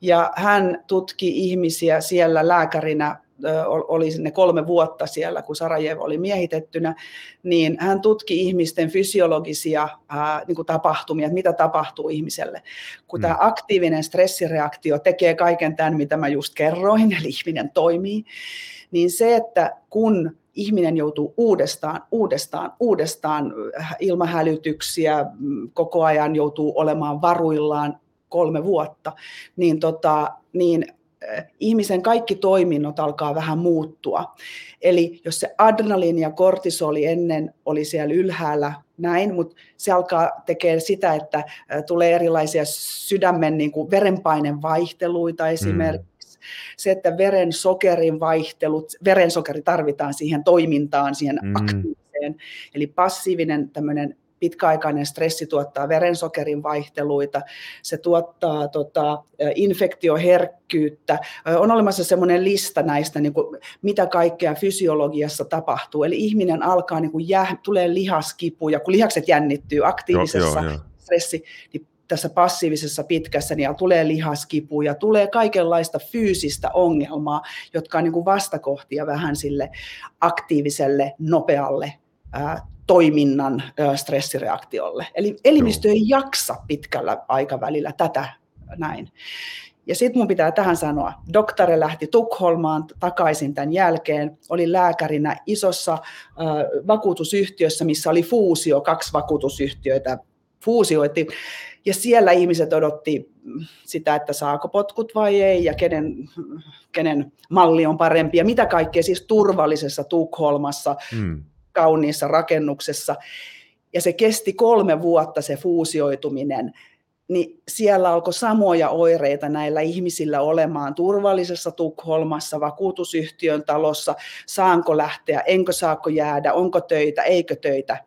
Ja hän tutki ihmisiä siellä lääkärinä, oli sinne kolme vuotta siellä, kun Sarajevo oli miehitettynä, niin hän tutki ihmisten fysiologisia ää, niin kuin tapahtumia, että mitä tapahtuu ihmiselle. Kun Mm. tämä aktiivinen stressireaktio tekee kaiken tämän, mitä mä just kerroin, eli ihminen toimii, niin se, että kun ihminen joutuu uudestaan, uudestaan, uudestaan äh, ilmahälytyksiä, mm, koko ajan joutuu olemaan varuillaan kolme vuotta, niin, tota, niin äh, ihmisen kaikki toiminnot alkaa vähän muuttua. Eli jos se adrenaliini ja kortisoli ennen oli siellä ylhäällä näin, mutta se alkaa tekemään sitä, että äh, tulee erilaisia sydämen niin kuin verenpaineen vaihteluita esimerkiksi. Se, että veren sokerin vaihtelut, verensokeri tarvitaan siihen toimintaan, siihen Mm. aktiiviseen, eli passiivinen tämmöinen pitkäaikainen stressi tuottaa verensokerin vaihteluita, se tuottaa tota, infektioherkkyyttä. On olemassa semmoinen lista näistä, niin kuin, mitä kaikkea fysiologiassa tapahtuu. Eli ihminen alkaa, niin kuin jää, tulee lihaskipuja, kun lihakset jännittyy aktiivisessa jo, jo, jo. stressi, niin tässä passiivisessa pitkässä, niin tulee lihaskipuja, tulee kaikenlaista fyysistä ongelmaa, jotka on niin kuin vastakohtia vähän sille aktiiviselle, nopealle ää, toiminnan ää, stressireaktiolle. Eli elimistö ei jaksa pitkällä aikavälillä tätä näin. Ja sitten mun pitää tähän sanoa, doktore lähti Tukholmaan takaisin tämän jälkeen, oli lääkärinä isossa äh, vakuutusyhtiössä, missä oli fuusio, kaksi vakuutusyhtiöitä fuusioitiin. Ja siellä ihmiset odotti sitä, että saako potkut vai ei ja kenen, kenen malli on parempi. Ja mitä kaikkea siis turvallisessa Tukholmassa, mm. kauniissa rakennuksessa. Ja se kesti kolme vuotta se fuusioituminen. Niin siellä alkoi samoja oireita näillä ihmisillä olemaan turvallisessa Tukholmassa, vakuutusyhtiön talossa, saanko lähteä, enkö saako jäädä, onko töitä, eikö töitä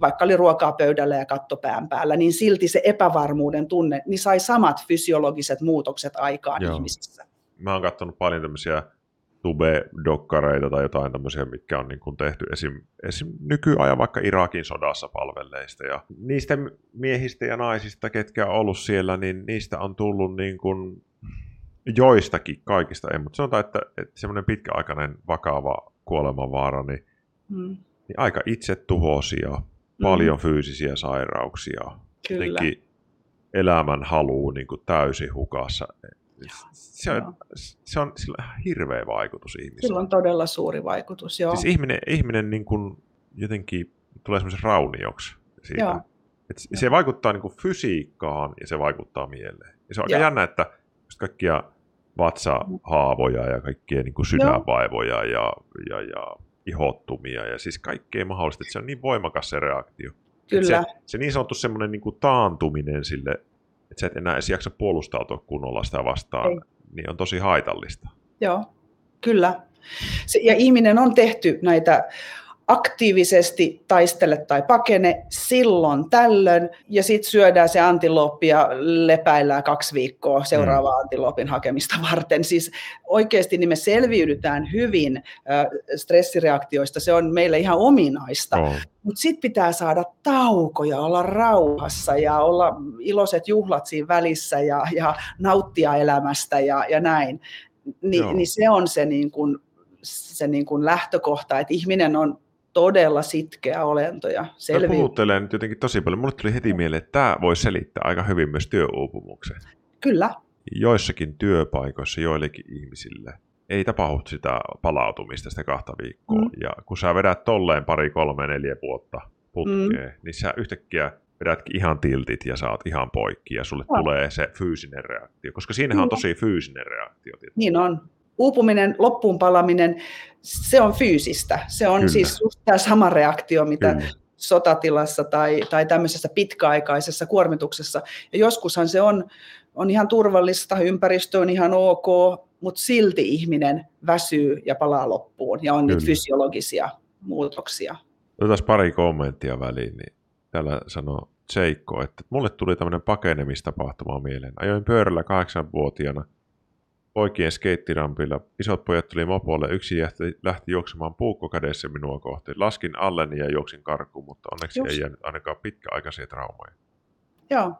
vaikka oli ruokaa pöydällä ja kattopään päällä, niin silti se epävarmuuden tunne, niin sai samat fysiologiset muutokset aikaan Joo. ihmisissä. Mä oon katsonut paljon tämmöisiä tube-dokkareita tai jotain tämmöisiä, mitkä on niin kuin tehty esim, esim. nykyajan vaikka Irakin sodassa palvelleista. Ja niistä miehistä ja naisista, ketkä on ollut siellä, niin niistä on tullut niin kuin joistakin kaikista, ei, mutta sanotaan, että, että semmoinen pitkäaikainen vakava kuolemanvaara, niin, hmm. niin aika itsetuhoisia paljon mm. fyysisiä sairauksia, Kyllä. jotenkin elämän haluu niin kuin täysin hukassa. Se on, se on sillä hirveä vaikutus ihmiselle. Sillä on todella suuri vaikutus, joo. Siis ihminen, ihminen niin kuin jotenkin tulee semmoisen raunioksi siitä. Joo. Et se vaikuttaa niin kuin fysiikkaan ja se vaikuttaa mieleen. Ja se on aika jännä, että kaikkia vatsahaavoja ja kaikkia niin kuin sydänvaivoja ja, ja, ja ihottumia ja siis kaikkea mahdollista, että se on niin voimakas se reaktio. Kyllä. Se, se niin sanottu semmoinen niin kuin taantuminen sille, että sä et enää edes jaksa puolustautua kunnolla sitä vastaan, Ei. niin on tosi haitallista. Joo, kyllä. Se, ja ihminen on tehty näitä aktiivisesti taistele tai pakene silloin tällöin, ja sitten syödään se antiloppi ja lepäillään kaksi viikkoa seuraavaa mm. antilopin hakemista varten. Siis oikeasti niin me selviydytään hyvin äh, stressireaktioista, se on meille ihan ominaista, oh. mutta sitten pitää saada taukoja, olla rauhassa ja olla iloiset juhlat siinä välissä ja, ja nauttia elämästä ja, ja näin. Ni, niin se on se, niin kun, se niin kun lähtökohta, että ihminen on todella sitkeä olento ja selviä. puhuttelen nyt jotenkin tosi paljon. Mulle tuli heti mieleen, että tämä voi selittää aika hyvin myös työuupumuksen. Kyllä. Joissakin työpaikoissa joillekin ihmisille ei tapahdu sitä palautumista sitä kahta viikkoa. Mm. Ja kun sä vedät tolleen pari, kolme, neljä vuotta putkeen, mm. niin sä yhtäkkiä vedätkin ihan tiltit ja saat ihan poikki ja sulle no. tulee se fyysinen reaktio. Koska siinähän on tosi fyysinen reaktio. Tietysti. Niin on uupuminen, loppuun palaminen, se on fyysistä. Se on Kyllä. siis just tämä sama reaktio, mitä Kyllä. sotatilassa tai, tai tämmöisessä pitkäaikaisessa kuormituksessa. Ja joskushan se on, on ihan turvallista, ympäristö on ihan ok, mutta silti ihminen väsyy ja palaa loppuun ja on Kyllä. niitä fysiologisia muutoksia. Otetaan pari kommenttia väliin. Niin täällä sanoo Seikko, että mulle tuli tämmöinen pakenemistapahtuma mieleen. Ajoin pyörällä kahdeksanvuotiaana poikien skeittirampilla. Isot pojat tuli mopolle, yksi lähti, lähti juoksemaan puukko kädessä minua kohti. Laskin alleni ja juoksin karkuun, mutta onneksi Just. ei jäänyt ainakaan pitkäaikaisia traumoja. Joo.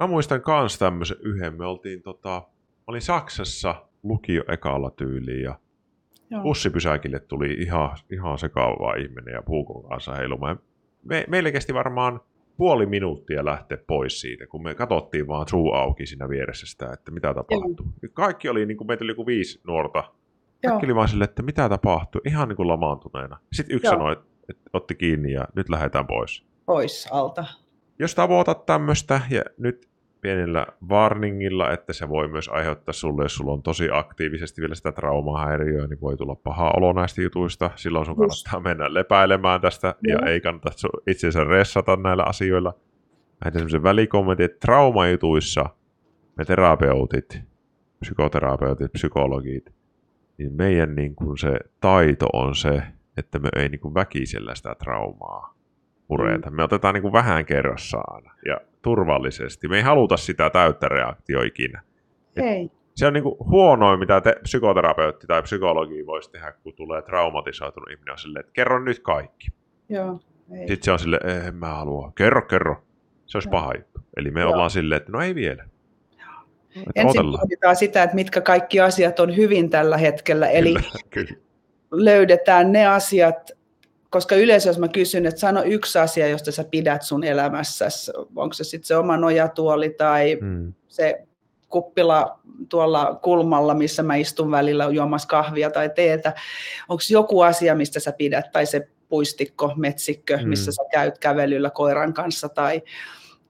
Mä muistan kans tämmöisen yhden. Me oltiin tota, mä olin Saksassa lukio ekalla tyyliin ja Joo. bussipysäkille tuli ihan, ihan sekaava ihminen ja puukon kanssa heilumaan. Me, meille kesti varmaan puoli minuuttia lähteä pois siitä, kun me katsottiin vaan suu auki siinä vieressä sitä, että mitä tapahtuu. Joo. Kaikki oli, niin kuin, meitä oli joku viisi nuorta. Kaikki oli vaan sille, että mitä tapahtuu, ihan niin kuin lamaantuneena. Sitten yksi Joo. sanoi, että, että otti kiinni ja nyt lähdetään pois. Pois alta. Jos tavoitat tämmöistä ja nyt pienellä warningilla, että se voi myös aiheuttaa sulle, jos sulla on tosi aktiivisesti vielä sitä traumahäiriöä, niin voi tulla paha olo näistä jutuista. Silloin sun kannattaa mennä lepäilemään tästä ja, ja ei kannata itsensä ressata näillä asioilla. Lähetän semmoisen välikommentin, että traumajutuissa me terapeutit, psykoterapeutit, psykologit, niin meidän niin kuin se taito on se, että me ei niin kuin väkisellä sitä traumaa pureta. Me otetaan niin kuin vähän kerrassaan ja turvallisesti. Me ei haluta sitä täyttä reaktioa ikinä. Ei. Se on niin kuin huonoin, mitä te, psykoterapeutti tai psykologi voisi tehdä, kun tulee traumatisoitunut ihminen on silleen, että kerro nyt kaikki. Joo, ei. Sitten se on silleen, en mä halua. Kerro, kerro. Se olisi Joo. paha juttu. Eli me Joo. ollaan silleen, että no ei vielä. Että Ensin odotellaan. pohditaan sitä, että mitkä kaikki asiat on hyvin tällä hetkellä. Eli Kyllä, kyllä. löydetään ne asiat, koska yleensä jos mä kysyn, että sano yksi asia, josta sä pidät sun elämässä, onko se sitten se oma nojatuoli tai Mm. se kuppila tuolla kulmalla, missä mä istun välillä juomassa kahvia tai teetä, onko joku asia, mistä sä pidät, tai se puistikko, metsikkö, Mm. missä sä käyt kävelyllä koiran kanssa, tai,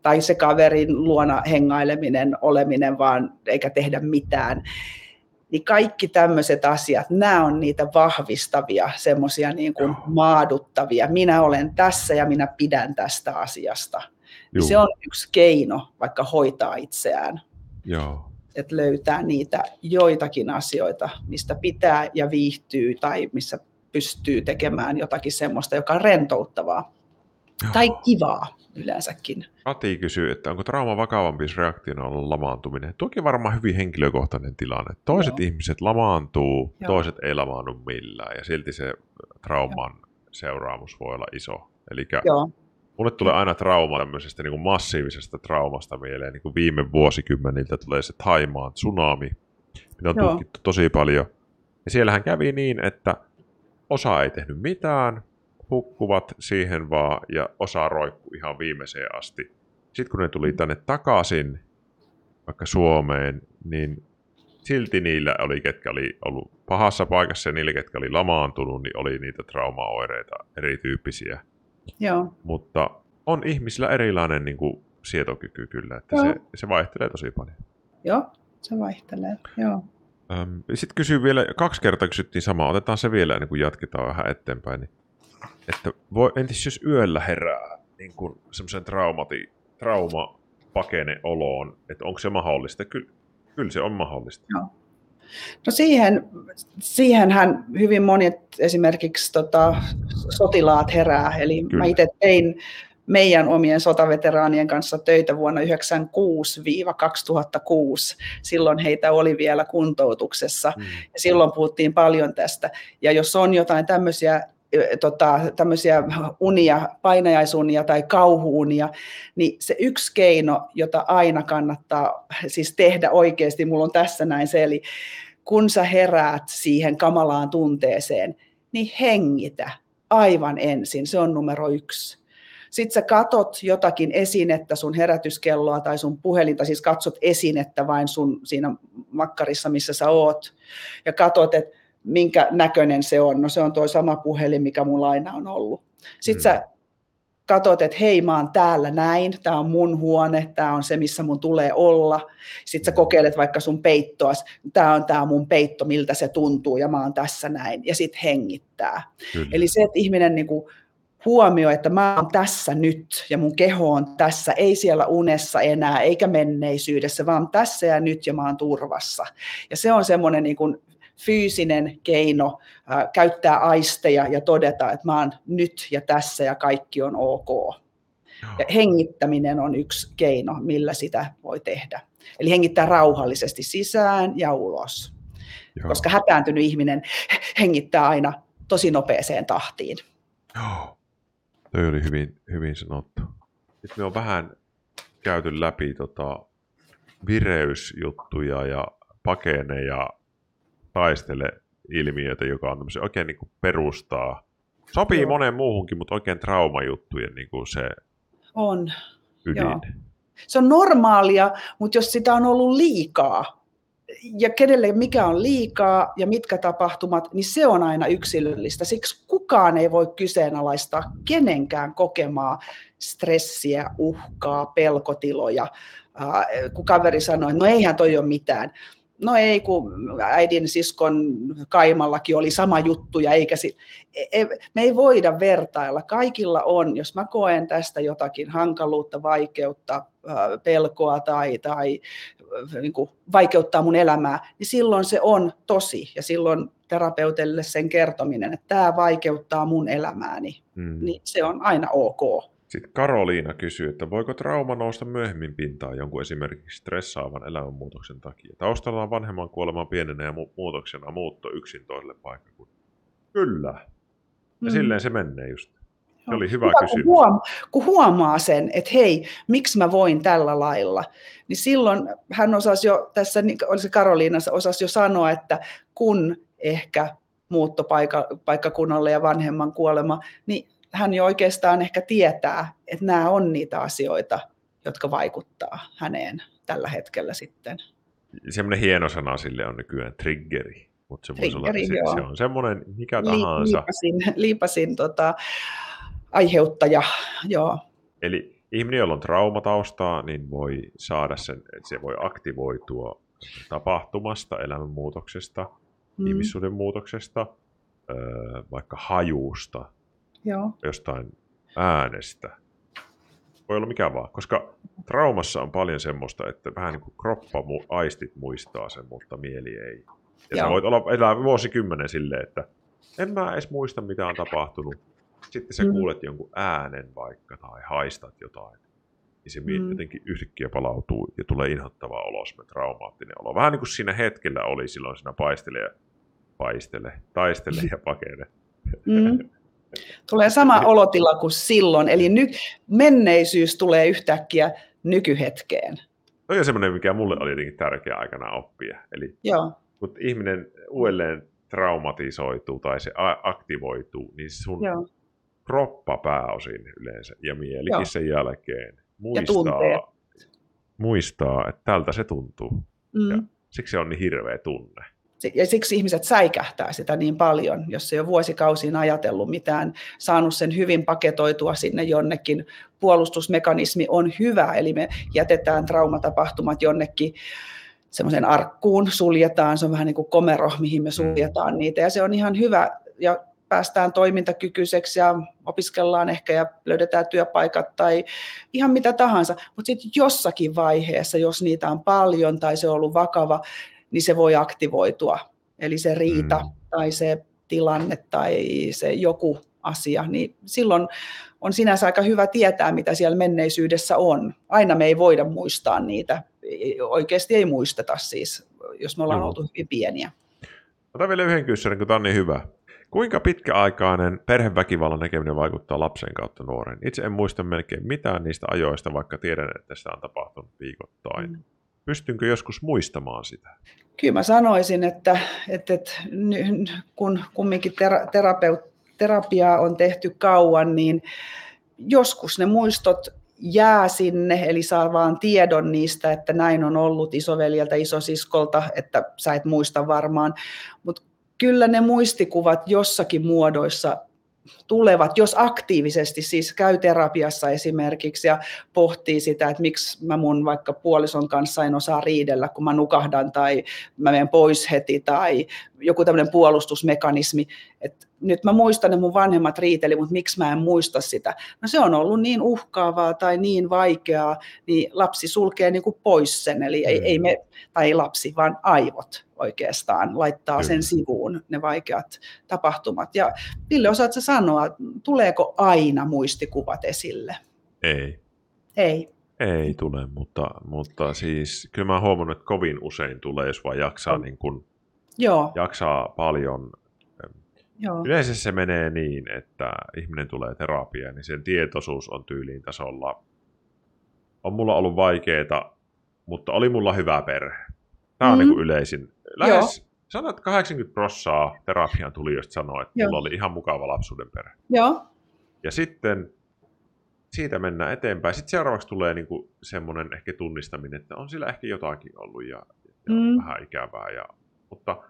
tai se kaverin luona hengaileminen, oleminen vaan, eikä tehdä mitään. Niin kaikki tämmöiset asiat, nämä on niitä vahvistavia, semmoisia niin kuin Joo. maaduttavia. Minä olen tässä ja minä pidän tästä asiasta. Juu, Se on yksi keino vaikka hoitaa itseään Joo. että löytää niitä joitakin asioita, mistä pitää ja viihtyy tai missä pystyy tekemään jotakin semmoista, joka on rentouttavaa tai kivaa yleensäkin. Kati kysyy, että onko trauma vakavampi, jos reaktiona on lamaantuminen. Tuokin on varmaan hyvin henkilökohtainen tilanne. Toiset Joo. ihmiset lamaantuu, Joo. toiset ei lamaannu millään, ja silti se trauman seuraamus voi olla iso. Eli Joo, mulle tulee aina trauma tämmöisestä niin kuin massiivisesta traumasta mieleen. Niin kuin viime vuosikymmeniltä tulee se Taimaan tsunami, mitä on Joo. tutkittu tosi paljon. Ja siellähän kävi niin, että osa ei tehnyt mitään, hukkuvat siihen vaan ja osa roikkui ihan viimeiseen asti. Sitten kun ne tuli tänne takaisin, vaikka Suomeen, niin silti niillä oli, ketkä oli ollut pahassa paikassa ja niillä, ketkä oli lamaantunut, niin oli niitä traumaoireita erityyppisiä. joo, Mutta on ihmisillä erilainen niin kuin, sietokyky kyllä, että Joo. se, se vaihtelee tosi paljon. joo, se vaihtelee. Joo. Sitten kysyy vielä, kaksi kertaa kysyttiin samaa, otetaan se vielä ennen kuin jatketaan vähän eteenpäin. Niin, että voi, entis jos yöllä herää niin kuin semmoisen traumati, trauma pakene oloon, että onko se mahdollista? Kyllä, kyllä se on mahdollista. No siihen, siihenhän hyvin monet esimerkiksi tota, sotilaat herää. Eli Kyllä. mä itse tein meidän omien sotaveteraanien kanssa töitä vuonna 1996-2006. Silloin heitä oli vielä kuntoutuksessa. Mm. Ja silloin puhuttiin paljon tästä. Ja jos on jotain tämmöisiä, tota, tämmöisiä unia, painajaisunia tai kauhuunia, niin se yksi keino, jota aina kannattaa siis tehdä oikeasti, mulla on tässä näin se, eli kun sä heräät siihen kamalaan tunteeseen, niin hengitä aivan ensin, se on numero yksi. Sitten sä katot jotakin esinettä, sun herätyskelloa tai sun puhelinta, siis katsot esinettä vain sun siinä makkarissa, missä sä oot, ja katot, että minkä näköinen se on. No se on tuo sama puhelin, mikä mulla aina on ollut. Sitten Mm. sä katot, että hei, mä oon täällä näin, tämä on mun huone, tämä on se, missä mun tulee olla. Sitten sä kokeilet vaikka sun peittoas, tämä on tämä mun peitto, miltä se tuntuu, ja mä oon tässä näin, ja sitten hengittää. Kyllä. Eli se, että ihminen niin kuin huomioi, että mä oon tässä nyt, ja mun keho on tässä, ei siellä unessa enää, eikä menneisyydessä, vaan tässä ja nyt, ja mä oon turvassa. Ja se on semmoinen niin kuin fyysinen keino ää, käyttää aisteja ja todeta, että mä oon nyt ja tässä ja kaikki on ok. Ja hengittäminen on yksi keino, millä sitä voi tehdä. Eli hengittää rauhallisesti sisään ja ulos, Joo. koska hätääntynyt ihminen hengittää aina tosi nopeeseen tahtiin. Joo. Toi oli hyvin, hyvin sanottu. Sitten me on vähän käyty läpi tota vireysjuttuja ja pakene ja taistele ilmiöitä, joka on tämmöisen oikein niin kuin perustaa. Sopii Joo. moneen muuhunkin, mutta oikein traumajuttujen niin kuin se On. ydin. Joo. Se on normaalia, mutta jos sitä on ollut liikaa, ja kenelle mikä on liikaa ja mitkä tapahtumat, niin se on aina yksilöllistä. Siksi kukaan ei voi kyseenalaistaa kenenkään kokemaa stressiä, uhkaa, pelkotiloja. Kun kaveri sanoi, että no eihän toi ole mitään. No ei, kun äidin siskon kaimallakin oli sama juttu ja eikä si- e- e- me ei voida vertailla. Kaikilla on, jos mä koen tästä jotakin hankaluutta, vaikeutta, pelkoa tai, tai niin kuin vaikeuttaa mun elämää, niin silloin se on tosi ja silloin terapeutille sen kertominen, että tämä vaikeuttaa mun elämääni, mm. niin se on aina ok. Sitten Karoliina kysyy, että voiko trauma nousta myöhemmin pintaan jonkun esimerkiksi stressaavan elämänmuutoksen takia? Taustalla on vanhemman kuoleman pienenä ja mu- muutoksena muutto yksin toiselle paikkakunnalle. Kyllä. Ja mm. silleen se menee just. Se oli hyvä, hyvä kysymys. Kun, huom- kun huomaa sen, että hei, miksi mä voin tällä lailla, niin silloin hän osasi jo, tässä niin oli se Karoliina, osasi jo sanoa, että kun ehkä muuttopaikkakunnalle ja vanhemman kuolema, niin hän jo oikeastaan ehkä tietää, että nämä on niitä asioita, jotka vaikuttaa häneen tällä hetkellä sitten. Semmoinen hieno sana sille on nykyään triggeri. Mutta se, triggeri, olla, se, se on semmoinen mikä tahansa. Liipasin, liipasin tota, aiheuttaja, joo. Eli ihminen, jolla on traumataustaa, niin voi saada sen, että se voi aktivoitua tapahtumasta, elämänmuutoksesta, mm. ihmissuuden muutoksesta, vaikka hajusta, Joo. jostain äänestä. Voi olla mikä vaan, koska traumassa on paljon semmoista, että vähän niin kuin kroppa, aistit muistaa sen, mutta mieli ei. Ja Joo. sä voit olla, elää vuosikymmenen silleen, että en mä edes muista, mitä on tapahtunut. Sitten sä mm. kuulet jonkun äänen vaikka tai haistat jotain. Niin se mm. jotenkin yhtäkkiä palautuu ja tulee inhottava olo, traumaattinen olo. Vähän niin kuin siinä hetkellä oli silloin siinä paistele ja paistele, taistele ja pakene. Mm. Tulee sama olotila kuin silloin, eli ny- menneisyys tulee yhtäkkiä nykyhetkeen. Toi on semmoinen, mikä mulle oli jotenkin tärkeä aikana oppia. Eli Joo. kun ihminen uudelleen traumatisoituu tai se aktivoituu, niin sun Joo. kroppa pääosin yleensä ja mielikin Joo. sen jälkeen muistaa, muistaa, että tältä se tuntuu. Mm. Ja siksi se on niin hirveä tunne ja siksi ihmiset säikähtää sitä niin paljon, jos ei ole vuosikausiin ajatellut mitään, saanut sen hyvin paketoitua sinne jonnekin. Puolustusmekanismi on hyvä, eli me jätetään traumatapahtumat jonnekin semmoisen arkkuun, suljetaan, se on vähän niin kuin komero, mihin me mm. suljetaan niitä, ja se on ihan hyvä, ja päästään toimintakykyiseksi ja opiskellaan ehkä ja löydetään työpaikat tai ihan mitä tahansa. Mutta sitten jossakin vaiheessa, jos niitä on paljon tai se on ollut vakava, niin se voi aktivoitua. Eli se riita mm. tai se tilanne tai se joku asia, niin silloin on sinänsä aika hyvä tietää, mitä siellä menneisyydessä on. Aina me ei voida muistaa niitä. Oikeasti ei muisteta siis, jos me ollaan mm. oltu hyvin pieniä. Otan vielä yhden kysymyksen, kun tämä on niin hyvä. Kuinka pitkäaikainen perheväkivallan näkeminen vaikuttaa lapsen kautta nuoren? Itse en muista melkein mitään niistä ajoista, vaikka tiedän, että sitä on tapahtunut viikoittain. Mm. Pystynkö joskus muistamaan sitä? Kyllä mä sanoisin, että, että, että kun kumminkin terapiaa on tehty kauan, niin joskus ne muistot jää sinne, eli saa vaan tiedon niistä, että näin on ollut isoveljeltä, isosiskolta, että sä et muista varmaan. Mutta kyllä ne muistikuvat jossakin muodoissa tulevat, jos aktiivisesti siis käy terapiassa esimerkiksi ja pohtii sitä, että miksi mä mun vaikka puolison kanssa en osaa riidellä, kun mä nukahdan tai mä menen pois heti tai joku tämmöinen puolustusmekanismi, että nyt mä muistan, että mun vanhemmat riiteli, mutta miksi mä en muista sitä? No se on ollut niin uhkaavaa tai niin vaikeaa, niin lapsi sulkee niin kuin pois sen, eli ei, ei me, tai ei lapsi, vaan aivot oikeastaan laittaa Kyllä. sen sivuun ne vaikeat tapahtumat. Ja Ville, osaatko sanoa, tuleeko aina muistikuvat esille? Ei. Ei. Ei tule, mutta, mutta siis kyllä mä huomannut, että kovin usein tulee, jos vaan jaksaa, niin kun, Joo. jaksaa paljon. Joo. Yleensä se menee niin, että ihminen tulee terapiaan, niin sen tietoisuus on tyyliin tasolla. On mulla ollut vaikeaa, mutta oli mulla hyvä perhe. Tämä on mm. niin kuin yleisin lähes, Joo. sanot 80 prossaa terapian tulijoista sanoo, että Joo. mulla oli ihan mukava lapsuuden perhe. Joo. Ja sitten siitä mennään eteenpäin. Sitten seuraavaksi tulee niin kuin semmoinen ehkä tunnistaminen, että on sillä ehkä jotakin ollut ja, ja mm. vähän ikävää. Ja, mutta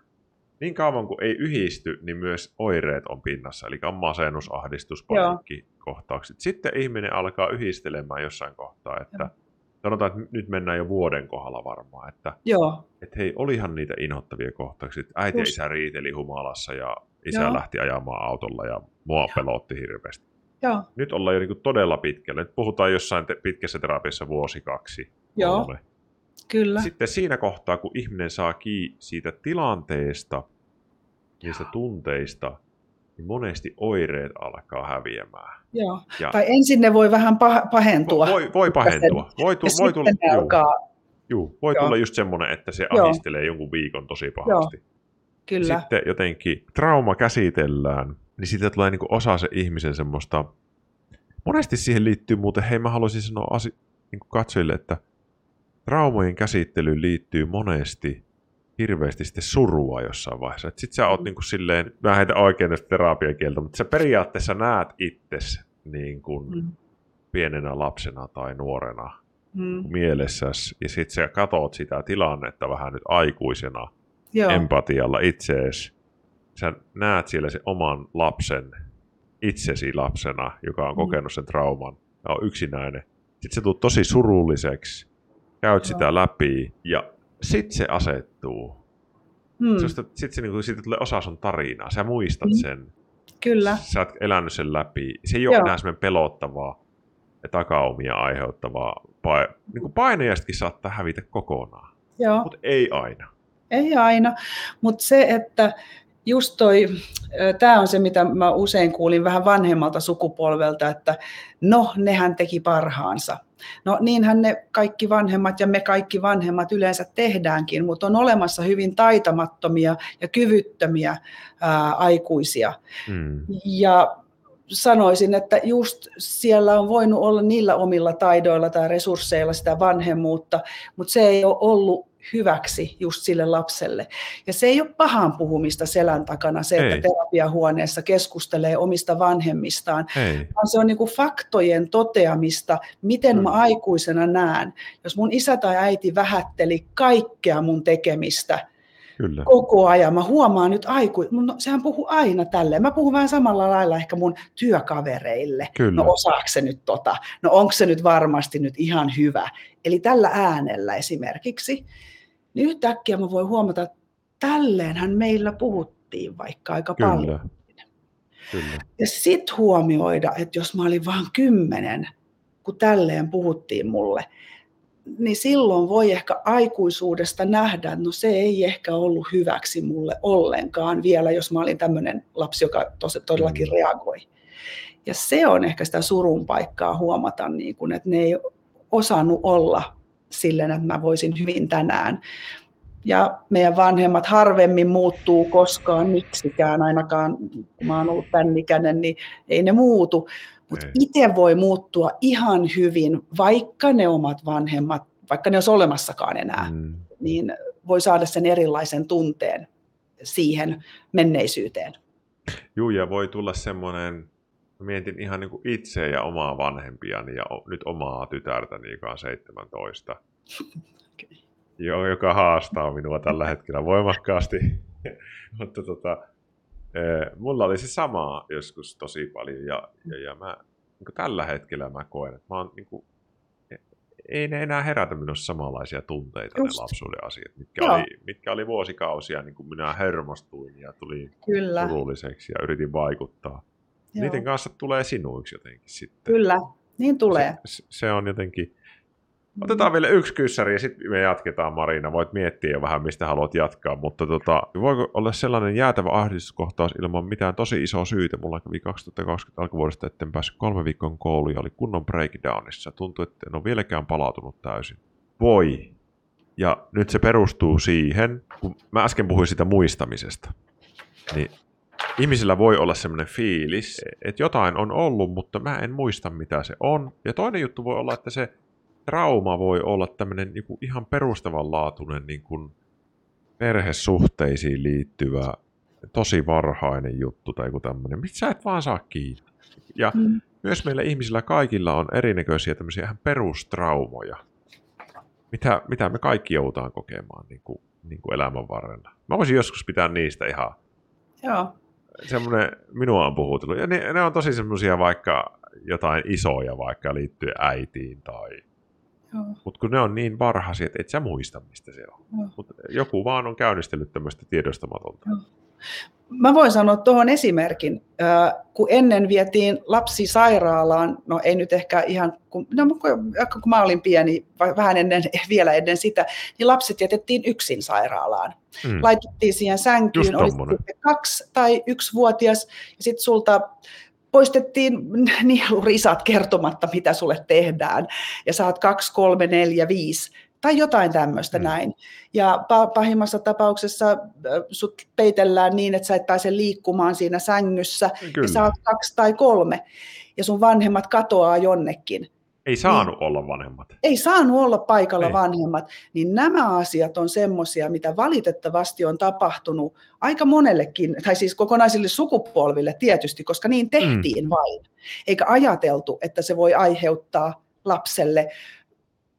niin kauan kuin ei yhdisty, niin myös oireet on pinnassa, eli on masennus, ahdistus, kohtaukset. Sitten ihminen alkaa yhdistelemään jossain kohtaa, että Joo sanotaan, että nyt mennään jo vuoden kohdalla varmaan, että, Joo. että hei, olihan niitä inhottavia kohtauksia, että äiti Just. ja isä riiteli humalassa ja isä Joo. lähti ajamaan autolla ja mua Joo. pelotti hirveästi. Joo. Nyt ollaan jo niin todella pitkällä. Nyt puhutaan jossain te- pitkässä terapiassa vuosi, kaksi, Joo. Kolme. Kyllä. Sitten siinä kohtaa, kun ihminen saa kiinni siitä tilanteesta, niistä tunteista, niin monesti oireet alkaa häviämään. Joo. Ja tai ensin ne voi vähän pahentua. Voi, voi pahentua. Voi, tu, voi tulla, juu, alkaa... juu, voi Joo. tulla just semmoinen, että se Joo. ahistelee jonkun viikon tosi pahasti. Joo. Kyllä. Sitten jotenkin trauma käsitellään, niin siitä tulee niin osa se ihmisen semmoista... Monesti siihen liittyy muuten, hei mä haluaisin sanoa asi, niin katsojille, että traumojen käsittelyyn liittyy monesti hirveästi sitten surua jossain vaiheessa. Sitten sä oot mm. niin kuin silleen, mä heitän oikein tästä terapiakieltä, mutta sä periaatteessa näet itsesi niin kuin mm. pienenä lapsena tai nuorena mm. mielessäsi, ja sitten sä katot sitä tilannetta vähän nyt aikuisena Joo. empatialla itseesi. Sä näet siellä sen oman lapsen, itsesi lapsena, joka on mm. kokenut sen trauman ja on yksinäinen. Sitten se tulee tosi surulliseksi, käyt Joo. sitä läpi, ja sitten se asettuu. Hmm. Sitten se, niin siitä tulee osa sun tarinaa. Sä muistat hmm. sen. Kyllä. Sä oot elänyt sen läpi. Se ei ole Joo. enää semmoinen pelottavaa ja takaumia aiheuttavaa. Pa- niin kuin painajastakin saattaa hävitä kokonaan. Mutta ei aina. Ei aina, mutta se, että just toi, tämä on se, mitä mä usein kuulin vähän vanhemmalta sukupolvelta, että no, nehän teki parhaansa. No niinhän ne kaikki vanhemmat ja me kaikki vanhemmat yleensä tehdäänkin, mutta on olemassa hyvin taitamattomia ja kyvyttömiä ää, aikuisia. Hmm. Ja sanoisin, että just siellä on voinut olla niillä omilla taidoilla tai resursseilla sitä vanhemmuutta, mutta se ei ole ollut hyväksi just sille lapselle. Ja se ei ole pahan puhumista selän takana, se, ei. että terapiahuoneessa keskustelee omista vanhemmistaan, ei. vaan se on niin kuin faktojen toteamista, miten mm. mä aikuisena näen. Jos mun isä tai äiti vähätteli kaikkea mun tekemistä, Kyllä. koko ajan. Mä huomaan nyt aiku, no, sehän puhuu aina tälleen. Mä puhun vähän samalla lailla ehkä mun työkavereille. Kyllä. No osaako se nyt tota? No onko se nyt varmasti nyt ihan hyvä? Eli tällä äänellä esimerkiksi niin yhtäkkiä mä voin huomata, että tälleenhän meillä puhuttiin vaikka aika Kyllä. paljon. Kyllä. Ja sitten huomioida, että jos mä olin vain kymmenen, kun tälleen puhuttiin mulle, niin silloin voi ehkä aikuisuudesta nähdä, että no se ei ehkä ollut hyväksi mulle ollenkaan vielä, jos mä olin tämmöinen lapsi, joka tos, todellakin mm. reagoi. Ja se on ehkä sitä surun paikkaa huomata, niin kun, että ne ei osannut olla silleen, että mä voisin hyvin tänään. Ja meidän vanhemmat harvemmin muuttuu koskaan miksikään, ainakaan kun mä oon ollut tämän ikäinen, niin ei ne muutu. Mutta itse voi muuttua ihan hyvin, vaikka ne omat vanhemmat, vaikka ne olisi olemassakaan enää, mm. niin voi saada sen erilaisen tunteen siihen menneisyyteen. Joo, ja voi tulla semmoinen mietin ihan niin kuin itse ja omaa vanhempiani ja nyt omaa tytärtäni, joka on 17. Okay. Joo, joka haastaa minua tällä hetkellä voimakkaasti. Mutta tota, eh, mulla oli se sama joskus tosi paljon ja, ja, ja mä, niin tällä hetkellä mä koen, että mä oon, niin kuin, e, ei ne enää herätä minussa samanlaisia tunteita Just. ne lapsuuden asiat, mitkä, oli, mitkä oli vuosikausia, niin kuin minä hermostuin ja tuli Kyllä. surulliseksi ja yritin vaikuttaa. Joo. Niiden kanssa tulee sinuiksi jotenkin sitten. Kyllä, niin tulee. Se, se on jotenkin... Otetaan vielä yksi kyssäri ja sitten me jatketaan Marina. Voit miettiä jo vähän, mistä haluat jatkaa, mutta tota, voiko olla sellainen jäätävä ahdistuskohtaus ilman mitään tosi isoa syytä? Mulla kävi 2020 alkuvuodesta, etten päässyt kolme viikon kouluun ja oli kunnon breakdownissa. Tuntuu, että en ole vieläkään palautunut täysin. Voi. Ja nyt se perustuu siihen, kun mä äsken puhuin sitä muistamisesta, niin ihmisillä voi olla semmoinen fiilis, että jotain on ollut, mutta mä en muista mitä se on. Ja toinen juttu voi olla, että se trauma voi olla tämmöinen niin ihan perustavanlaatuinen niin kuin perhesuhteisiin liittyvä tosi varhainen juttu tai joku tämmöinen, mitä sä et vaan saa kiinni. Ja mm. myös meillä ihmisillä kaikilla on erinäköisiä tämmöisiä ihan perustraumoja, mitä, mitä me kaikki joudutaan kokemaan niin kuin, niin kuin elämän varrella. Mä voisin joskus pitää niistä ihan Joo semmoinen, minua on puhutellut. Ja ne, ne on tosi semmoisia vaikka jotain isoja, vaikka liittyy äitiin tai... Mutta kun ne on niin varhaisia, että et sä muista, mistä se on. Mutta joku vaan on käynnistellyt tämmöistä tiedostamatonta. Joo. Mä voin sanoa tuohon esimerkin. Kun ennen vietiin lapsi sairaalaan, no ei nyt ehkä ihan, kun, no, kun mä olin pieni, vähän ennen, vielä ennen sitä, niin lapset jätettiin yksin sairaalaan. Hmm. Laitettiin siihen sänkyyn, oli sitten kaksi tai yksivuotias, ja sitten sulta poistettiin nielurisat kertomatta, mitä sulle tehdään, ja saat kaksi, kolme, neljä, viisi tai jotain tämmöistä mm. näin. Ja pahimmassa tapauksessa sut peitellään niin, että sä et pääse liikkumaan siinä sängyssä, Kyllä. ja sä oot kaksi tai kolme, ja sun vanhemmat katoaa jonnekin. Ei saanut niin, olla vanhemmat. Ei saanut olla paikalla ei. vanhemmat. Niin nämä asiat on semmoisia, mitä valitettavasti on tapahtunut aika monellekin, tai siis kokonaisille sukupolville tietysti, koska niin tehtiin mm. vain. Eikä ajateltu, että se voi aiheuttaa lapselle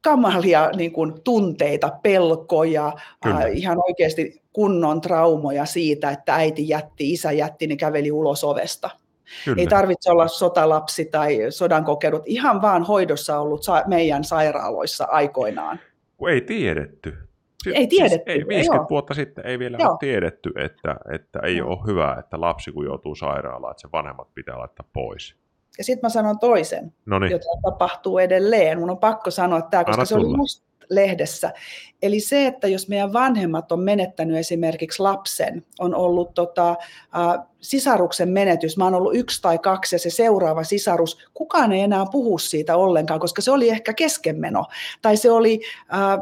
kamalia niin kuin, tunteita, pelkoja, äh, ihan oikeasti kunnon traumoja siitä, että äiti jätti, isä jätti, niin käveli ulos ovesta. Kyllä. Ei tarvitse olla sotalapsi tai sodan kokenut, ihan vaan hoidossa ollut sa- meidän sairaaloissa aikoinaan. Kun ei tiedetty. Siis, ei tiedetty. Siis ei, 50 joo. vuotta sitten ei vielä joo. ole tiedetty, että, että ei ole hyvä, että lapsi kun joutuu sairaalaan, että se vanhemmat pitää laittaa pois. Ja sitten mä sanon toisen, Noniin. jota tapahtuu edelleen. Mun on pakko sanoa tämä, koska Anna se oli just lehdessä. Eli se, että jos meidän vanhemmat on menettänyt esimerkiksi lapsen, on ollut tota, äh, sisaruksen menetys, mä oon ollut yksi tai kaksi ja se seuraava sisarus, kukaan ei enää puhu siitä ollenkaan, koska se oli ehkä keskenmeno tai se oli äh,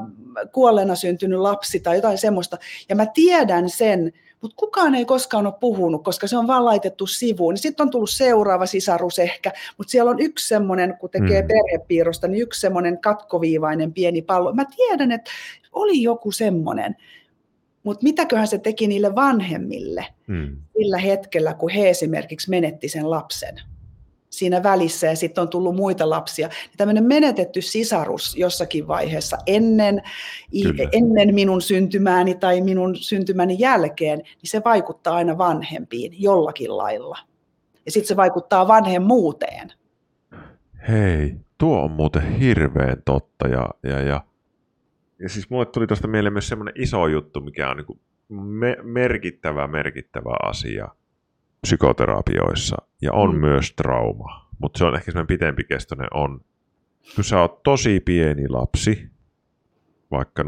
kuolleena syntynyt lapsi tai jotain semmoista. Ja mä tiedän sen, mutta kukaan ei koskaan ole puhunut, koska se on vaan laitettu sivuun. Sitten on tullut seuraava sisarus ehkä, mutta siellä on yksi semmoinen, kun tekee mm. perhepiirrosta, niin yksi semmoinen katkoviivainen pieni pallo. Mä tiedän, että oli joku semmoinen, mutta mitäköhän se teki niille vanhemmille mm. sillä hetkellä, kun he esimerkiksi menetti sen lapsen siinä välissä ja sitten on tullut muita lapsia. Niin tämmöinen menetetty sisarus jossakin vaiheessa ennen, ennen minun syntymääni tai minun syntymäni jälkeen, niin se vaikuttaa aina vanhempiin jollakin lailla. Ja sitten se vaikuttaa vanhemmuuteen. Hei, tuo on muuten hirveän totta. Ja, ja, ja, ja siis mulle tuli tuosta mieleen myös semmoinen iso juttu, mikä on niin me, merkittävä, merkittävä asia – psykoterapioissa ja on mm. myös trauma, mutta se on ehkä semmoinen pitempikestoinen on, kun sä oot tosi pieni lapsi, vaikka 0-2,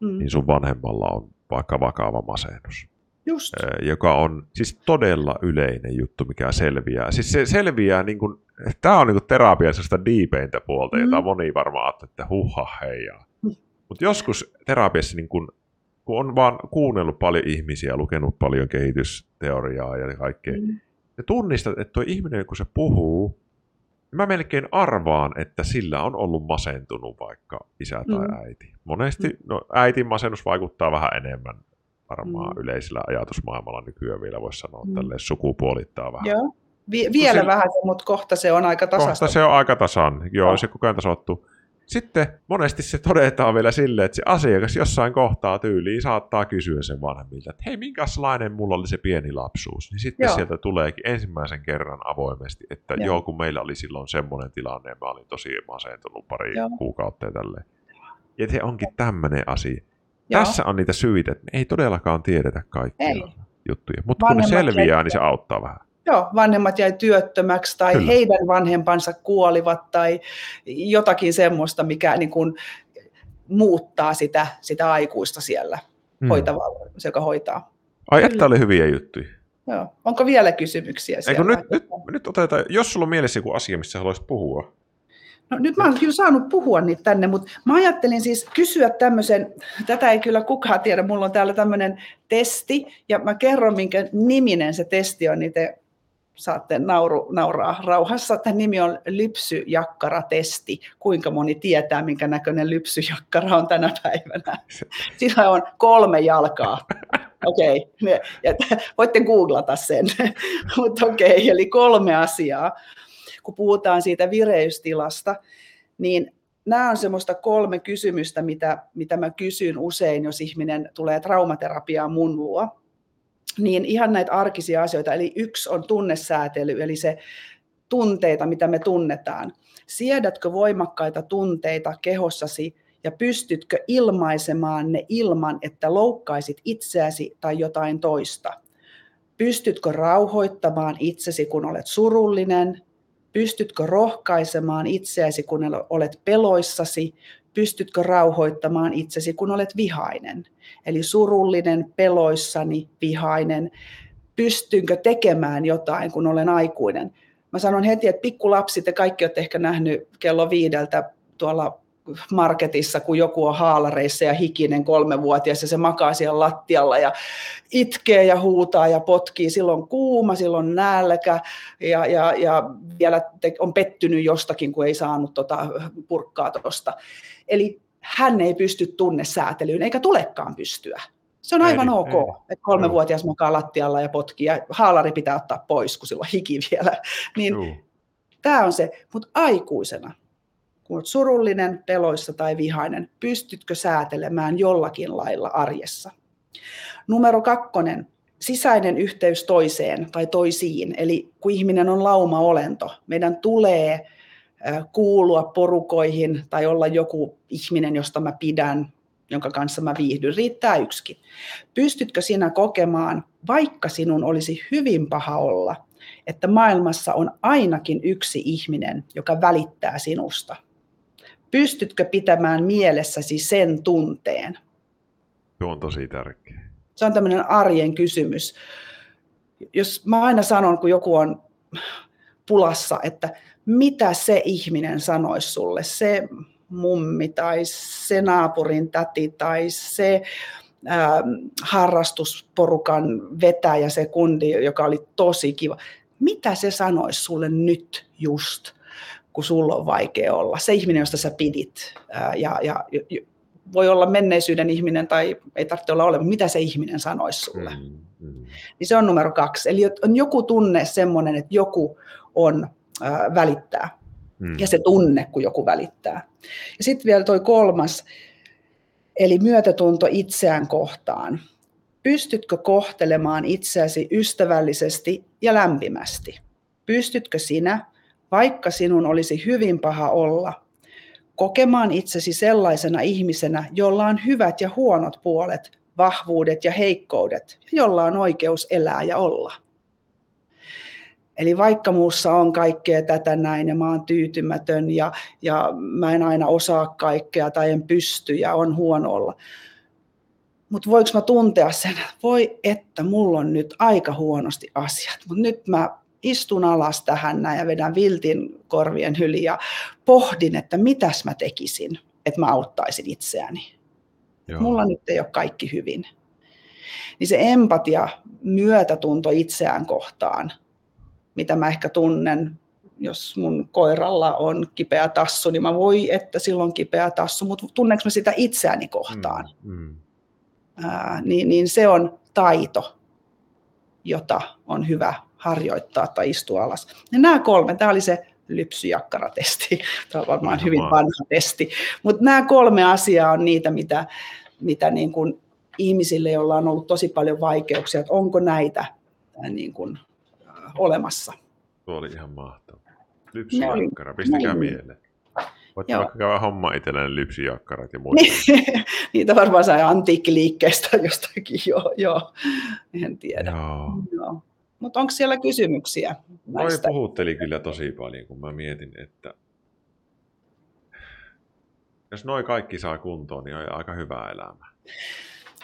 mm. niin sun vanhemmalla on vaikka vakava masennus. Just. Joka on siis todella yleinen juttu, mikä selviää. Siis se selviää, niin kuin, tämä on niin terapiassa diipeintä puolta, mm. jota moni varmaan ajattelee, että huha heijaa. Mm. Mutta joskus terapiassa niin kuin kun on vaan kuunnellut paljon ihmisiä, lukenut paljon kehitysteoriaa ja kaikkea, mm. ja tunnistat, että tuo ihminen, kun se puhuu, mä melkein arvaan, että sillä on ollut masentunut vaikka isä tai mm. äiti. Monesti, mm. no äitin masennus vaikuttaa vähän enemmän varmaan mm. yleisellä ajatusmaailmalla nykyään vielä voisi sanoa, mm. tälleen sukupuolittaa vähän. Joo, Vi- vielä vähän, mutta kohta se on aika tasasta. Kohta se on aika tasan, joo, oh. se koko ajan tasoittuu. Sitten monesti se todetaan vielä silleen, että se asiakas jossain kohtaa tyyliin saattaa kysyä sen vanhemmilta, että hei, minkälainen mulla oli se pieni lapsuus. Niin sitten joo. sieltä tuleekin ensimmäisen kerran avoimesti, että joo. joo, kun meillä oli silloin semmoinen tilanne, mä olin tosi masentunut pari joo. kuukautta ja tälleen. Ja se onkin tämmöinen asia. Joo. Tässä on niitä syitä, että me ei todellakaan tiedetä kaikkia ei. juttuja. Mutta kun ne selviää, niin se auttaa vähän. Joo, vanhemmat jäi työttömäksi tai Kyllä. heidän vanhempansa kuolivat tai jotakin semmoista, mikä niin kuin muuttaa sitä, sitä aikuista siellä, hmm. hoitavaa, joka hoitaa. Ai, että oli hyviä juttuja. Joo. Onko vielä kysymyksiä siellä? Eikö nyt, nyt, nyt otetaan, jos sulla on mielessä joku asia, missä haluaisit puhua. No, nyt mä oon kyllä saanut puhua niitä tänne, mutta mä ajattelin siis kysyä tämmöisen, tätä ei kyllä kukaan tiedä, mulla on täällä tämmöinen testi, ja mä kerron, minkä niminen se testi on, niin te saatte nauru, nauraa rauhassa. Tämä nimi on lypsyjakkara-testi. Kuinka moni tietää, minkä näköinen lypsyjakkara on tänä päivänä? Sillä on kolme jalkaa. Okei, okay. voitte googlata sen. Mutta okei, okay. eli kolme asiaa. Kun puhutaan siitä vireystilasta, niin nämä on semmoista kolme kysymystä, mitä, mitä mä kysyn usein, jos ihminen tulee traumaterapiaan mun luo niin ihan näitä arkisia asioita. Eli yksi on tunnesäätely, eli se tunteita, mitä me tunnetaan. Siedätkö voimakkaita tunteita kehossasi ja pystytkö ilmaisemaan ne ilman, että loukkaisit itseäsi tai jotain toista. Pystytkö rauhoittamaan itsesi, kun olet surullinen? Pystytkö rohkaisemaan itseäsi, kun olet peloissasi? Pystytkö rauhoittamaan itsesi, kun olet vihainen? Eli surullinen, peloissani, vihainen. Pystynkö tekemään jotain, kun olen aikuinen? Mä sanon heti, että pikkulapsi, te kaikki olette ehkä nähnyt kello viideltä tuolla marketissa, kun joku on haalareissa ja hikinen kolmevuotias ja se makaa siellä lattialla ja itkee ja huutaa ja potkii. Silloin kuuma, silloin nälkä ja, ja, ja vielä on pettynyt jostakin, kun ei saanut tota purkkaa tuosta. Eli hän ei pysty tunnesäätelyyn eikä tulekaan pystyä. Se on aivan ei, ok, ei. että kolmevuotias makaa lattialla ja potkii ja haalari pitää ottaa pois, kun sillä on hiki vielä. Niin, Tämä on se, mutta aikuisena kun olet surullinen, peloissa tai vihainen, pystytkö säätelemään jollakin lailla arjessa. Numero kakkonen, sisäinen yhteys toiseen tai toisiin. Eli kun ihminen on lauma-olento, meidän tulee kuulua porukoihin tai olla joku ihminen, josta mä pidän, jonka kanssa mä viihdyn, riittää yksikin. Pystytkö sinä kokemaan, vaikka sinun olisi hyvin paha olla, että maailmassa on ainakin yksi ihminen, joka välittää sinusta – pystytkö pitämään mielessäsi sen tunteen? Se on tosi tärkeä. Se on tämmöinen arjen kysymys. Jos mä aina sanon, kun joku on pulassa, että mitä se ihminen sanoisi sulle, se mummi tai se naapurin täti tai se äh, harrastusporukan vetäjä, se kundi, joka oli tosi kiva. Mitä se sanoisi sulle nyt just? kun sulla on vaikea olla. Se ihminen, josta sä pidit. Ja, ja, voi olla menneisyyden ihminen tai ei tarvitse olla ole, mitä se ihminen sanoisi sulle. Mm, mm. Niin se on numero kaksi. Eli on joku tunne semmoinen, että joku on välittää. Mm. Ja se tunne, kun joku välittää. Ja sitten vielä toi kolmas, eli myötätunto itseään kohtaan. Pystytkö kohtelemaan itseäsi ystävällisesti ja lämpimästi? Pystytkö sinä vaikka sinun olisi hyvin paha olla, kokemaan itsesi sellaisena ihmisenä, jolla on hyvät ja huonot puolet, vahvuudet ja heikkoudet, jolla on oikeus elää ja olla. Eli vaikka muussa on kaikkea tätä näin ja mä oon tyytymätön ja, ja mä en aina osaa kaikkea tai en pysty ja on huono olla. Mutta voiko mä tuntea sen, voi että mulla on nyt aika huonosti asiat, mutta nyt mä istun alas tähän näin ja vedän viltin korvien yli ja pohdin, että mitäs mä tekisin, että mä auttaisin itseäni. Joo. Mulla nyt ei ole kaikki hyvin. Niin se empatia, myötätunto itseään kohtaan, mitä mä ehkä tunnen, jos mun koiralla on kipeä tassu, niin mä voi, että silloin kipeä tassu, mutta tunneeko mä sitä itseäni kohtaan? Mm, mm. Ää, niin, niin se on taito, jota on hyvä harjoittaa tai istua alas. Ja nämä kolme, tämä oli se lypsyjakkaratesti, tämä on varmaan hyvin vanha testi, mutta nämä kolme asiaa on niitä, mitä, mitä niin kuin ihmisille, joilla on ollut tosi paljon vaikeuksia, että onko näitä niin kuin, olemassa. Tuo oli ihan mahtava. Lypsyjakkara, pistäkää no, mieleen. Voit Joo. vaikka käydä homma itselleen lypsyjakkarat ja muuta. Niitä varmaan sai antiikkiliikkeestä jostakin, joo, joo. en tiedä. Joo. Joo. Mutta onko siellä kysymyksiä? Näistä? Noi puhutteli kyllä tosi paljon, kun mä mietin, että jos noin kaikki saa kuntoon, niin on aika hyvä elämä.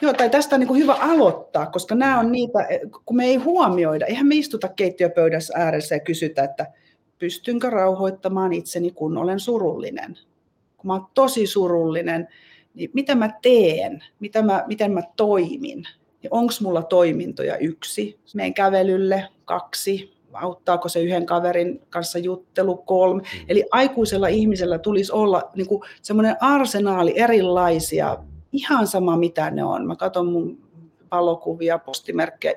Joo, tai tästä on niin hyvä aloittaa, koska nämä on niitä, kun me ei huomioida, eihän me istuta keittiöpöydässä ääressä ja kysytä, että pystynkö rauhoittamaan itseni, kun olen surullinen. Kun mä oon tosi surullinen, niin mitä mä teen, mitä mä, miten mä toimin, niin onko mulla toimintoja yksi, menen kävelylle, kaksi, auttaako se yhden kaverin kanssa juttelu, kolme. Mm. Eli aikuisella ihmisellä tulisi olla niin kuin semmoinen arsenaali erilaisia, ihan sama mitä ne on. Mä katson mun valokuvia, postimerkkejä,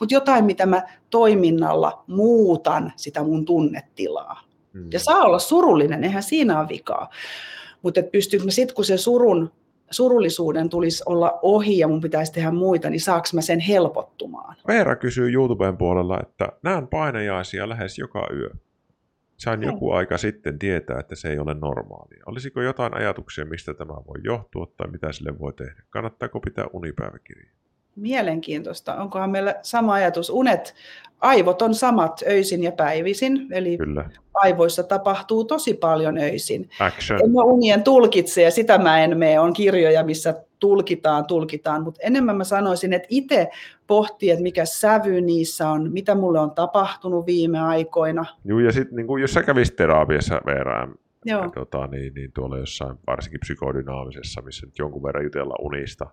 mutta jotain, mitä mä toiminnalla muutan sitä mun tunnetilaa. Mm. Ja saa olla surullinen, eihän siinä ole vikaa. Mutta pystyykö mä sitten, kun se surun surullisuuden tulisi olla ohi ja mun pitäisi tehdä muita, niin saaks mä sen helpottumaan? Veera kysyy YouTuben puolella, että näen painajaisia lähes joka yö. Sain joku aika sitten tietää, että se ei ole normaalia. Olisiko jotain ajatuksia, mistä tämä voi johtua tai mitä sille voi tehdä? Kannattaako pitää unipäiväkirjaa? Mielenkiintoista. Onkohan meillä sama ajatus? Unet, aivot on samat öisin ja päivisin, eli Kyllä. aivoissa tapahtuu tosi paljon öisin. Action. En mä unien tulkitse ja sitä mä en mene. On kirjoja, missä tulkitaan, tulkitaan, mutta enemmän mä sanoisin, että itse pohtii, että mikä sävy niissä on, mitä mulle on tapahtunut viime aikoina. Joo, ja sitten niin jos sä kävisit terapiassa Joo. Tota, niin, niin tuolla jossain varsinkin psykodynaamisessa, missä nyt jonkun verran jutella unista,